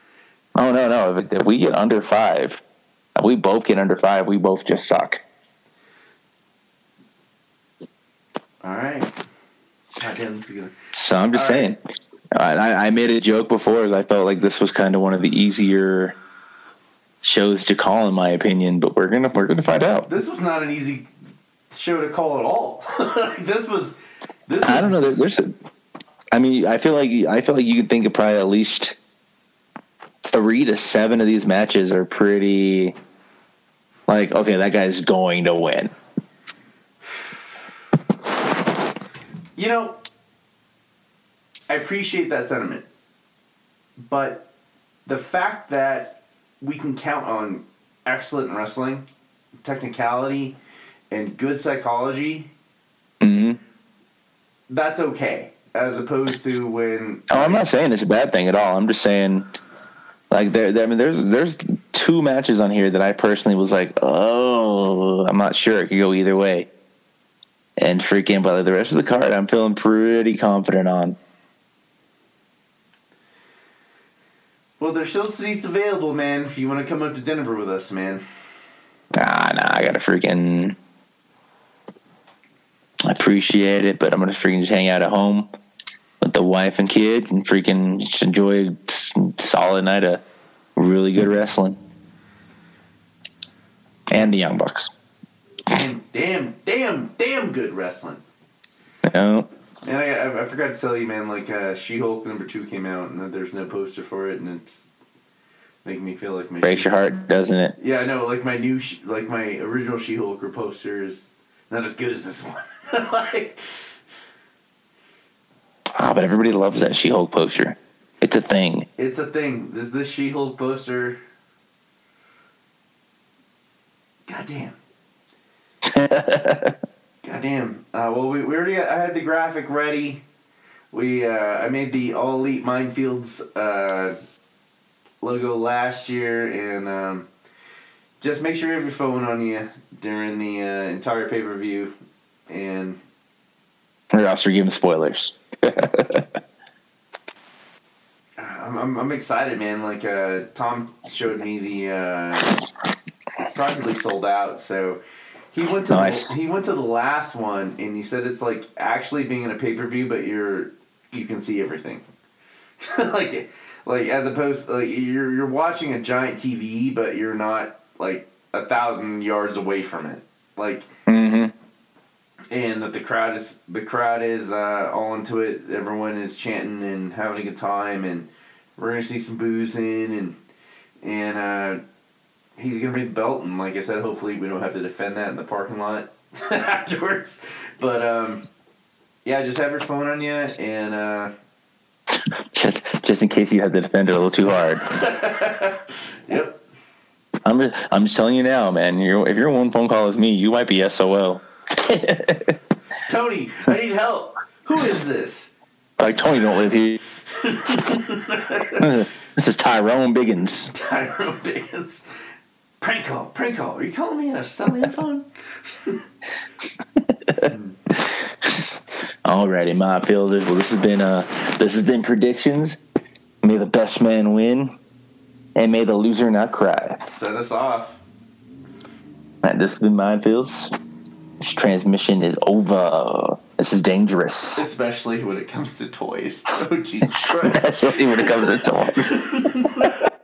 Oh no, no! If, if we get under five, we both get under five. We both just suck. All right. Goddamn, this is gonna. So I'm just All saying. I, I I made a joke before, as I felt like this was kind of one of the easier shows to call, in my opinion. But we're gonna we're gonna find out. This was not an easy show to call at all. this was. This was, I don't know. There, there's a. I mean, I feel like I feel like you could think of probably at least three to seven of these matches are pretty. Like, okay, that guy's going to win. You know, I appreciate that sentiment. But the fact that we can count on excellent wrestling, technicality, and good psychology, hmm that's okay. As opposed to when. Oh, I'm not saying it's a bad thing at all. I'm just saying, like, there. there- I mean, there's there's two matches on here that I personally was like, oh, I'm not sure. It could go either way. And freaking, but the rest of the card, I'm feeling pretty confident on. Well, there's still seats available, man, if you want to come up to Denver with us, man. Nah, nah, I gotta freaking. I appreciate it, but I'm gonna freaking just hang out at home with the wife and kids and freaking just enjoy a solid night of really good wrestling. And the Young Bucks. Damn, damn, damn, damn good wrestling. Know? And I, I, I forgot to tell you, man. Like uh, She-Hulk number two came out, and there's no poster for it, and it's making me feel like my Breaks your heart, doesn't it? Yeah, I know. Like my new, like my original She-Hulk poster is not as good as this one. like, Ah, but everybody loves that She Hulk poster. It's a thing. it's a thing. This this She-Hulk poster. Goddamn. Goddamn. Uh, well, we, we already got, I had the graphic ready. We uh, I made the All Elite Minefields uh, logo last year, and um, just make sure you have your phone on you during the uh, entire pay per view, and Or else we're giving spoilers. I'm, I'm, I'm excited, man. Like uh, Tom showed me the uh, it's practically sold out, so he went to Nice. the, he went to the last one, and he said it's like actually being in a pay per view, but you're you can see everything, like like as opposed like you're you're watching a giant TV, but you're not like a thousand yards away from it, like and that the crowd is the crowd is uh, all into it. Everyone is chanting and having a good time, and we're gonna see some boozing and and uh, he's gonna be the belt. And like I said, hopefully we don't have to defend that in the parking lot afterwards. But um, yeah, just have your phone on you and uh, Just, just in case you have to defend it a little too hard. yep. I'm just, I'm just telling you now, man. You're, if you're one phone call with me, you might be SOL. Tony, I need help. Who is this? Like Tony don't live here. this is Tyrone Biggins. Tyrone Biggins. Prank call, prank call. Are you calling me on a cellular phone? Alrighty, Minefielders. Well, this has been uh, this has been predictions. May the best man win, and may the loser not cry. Set us off. And this has been Minefields. This transmission is over. This is dangerous. Especially when it comes to toys. Oh, Jesus Christ. Especially when it comes to toys.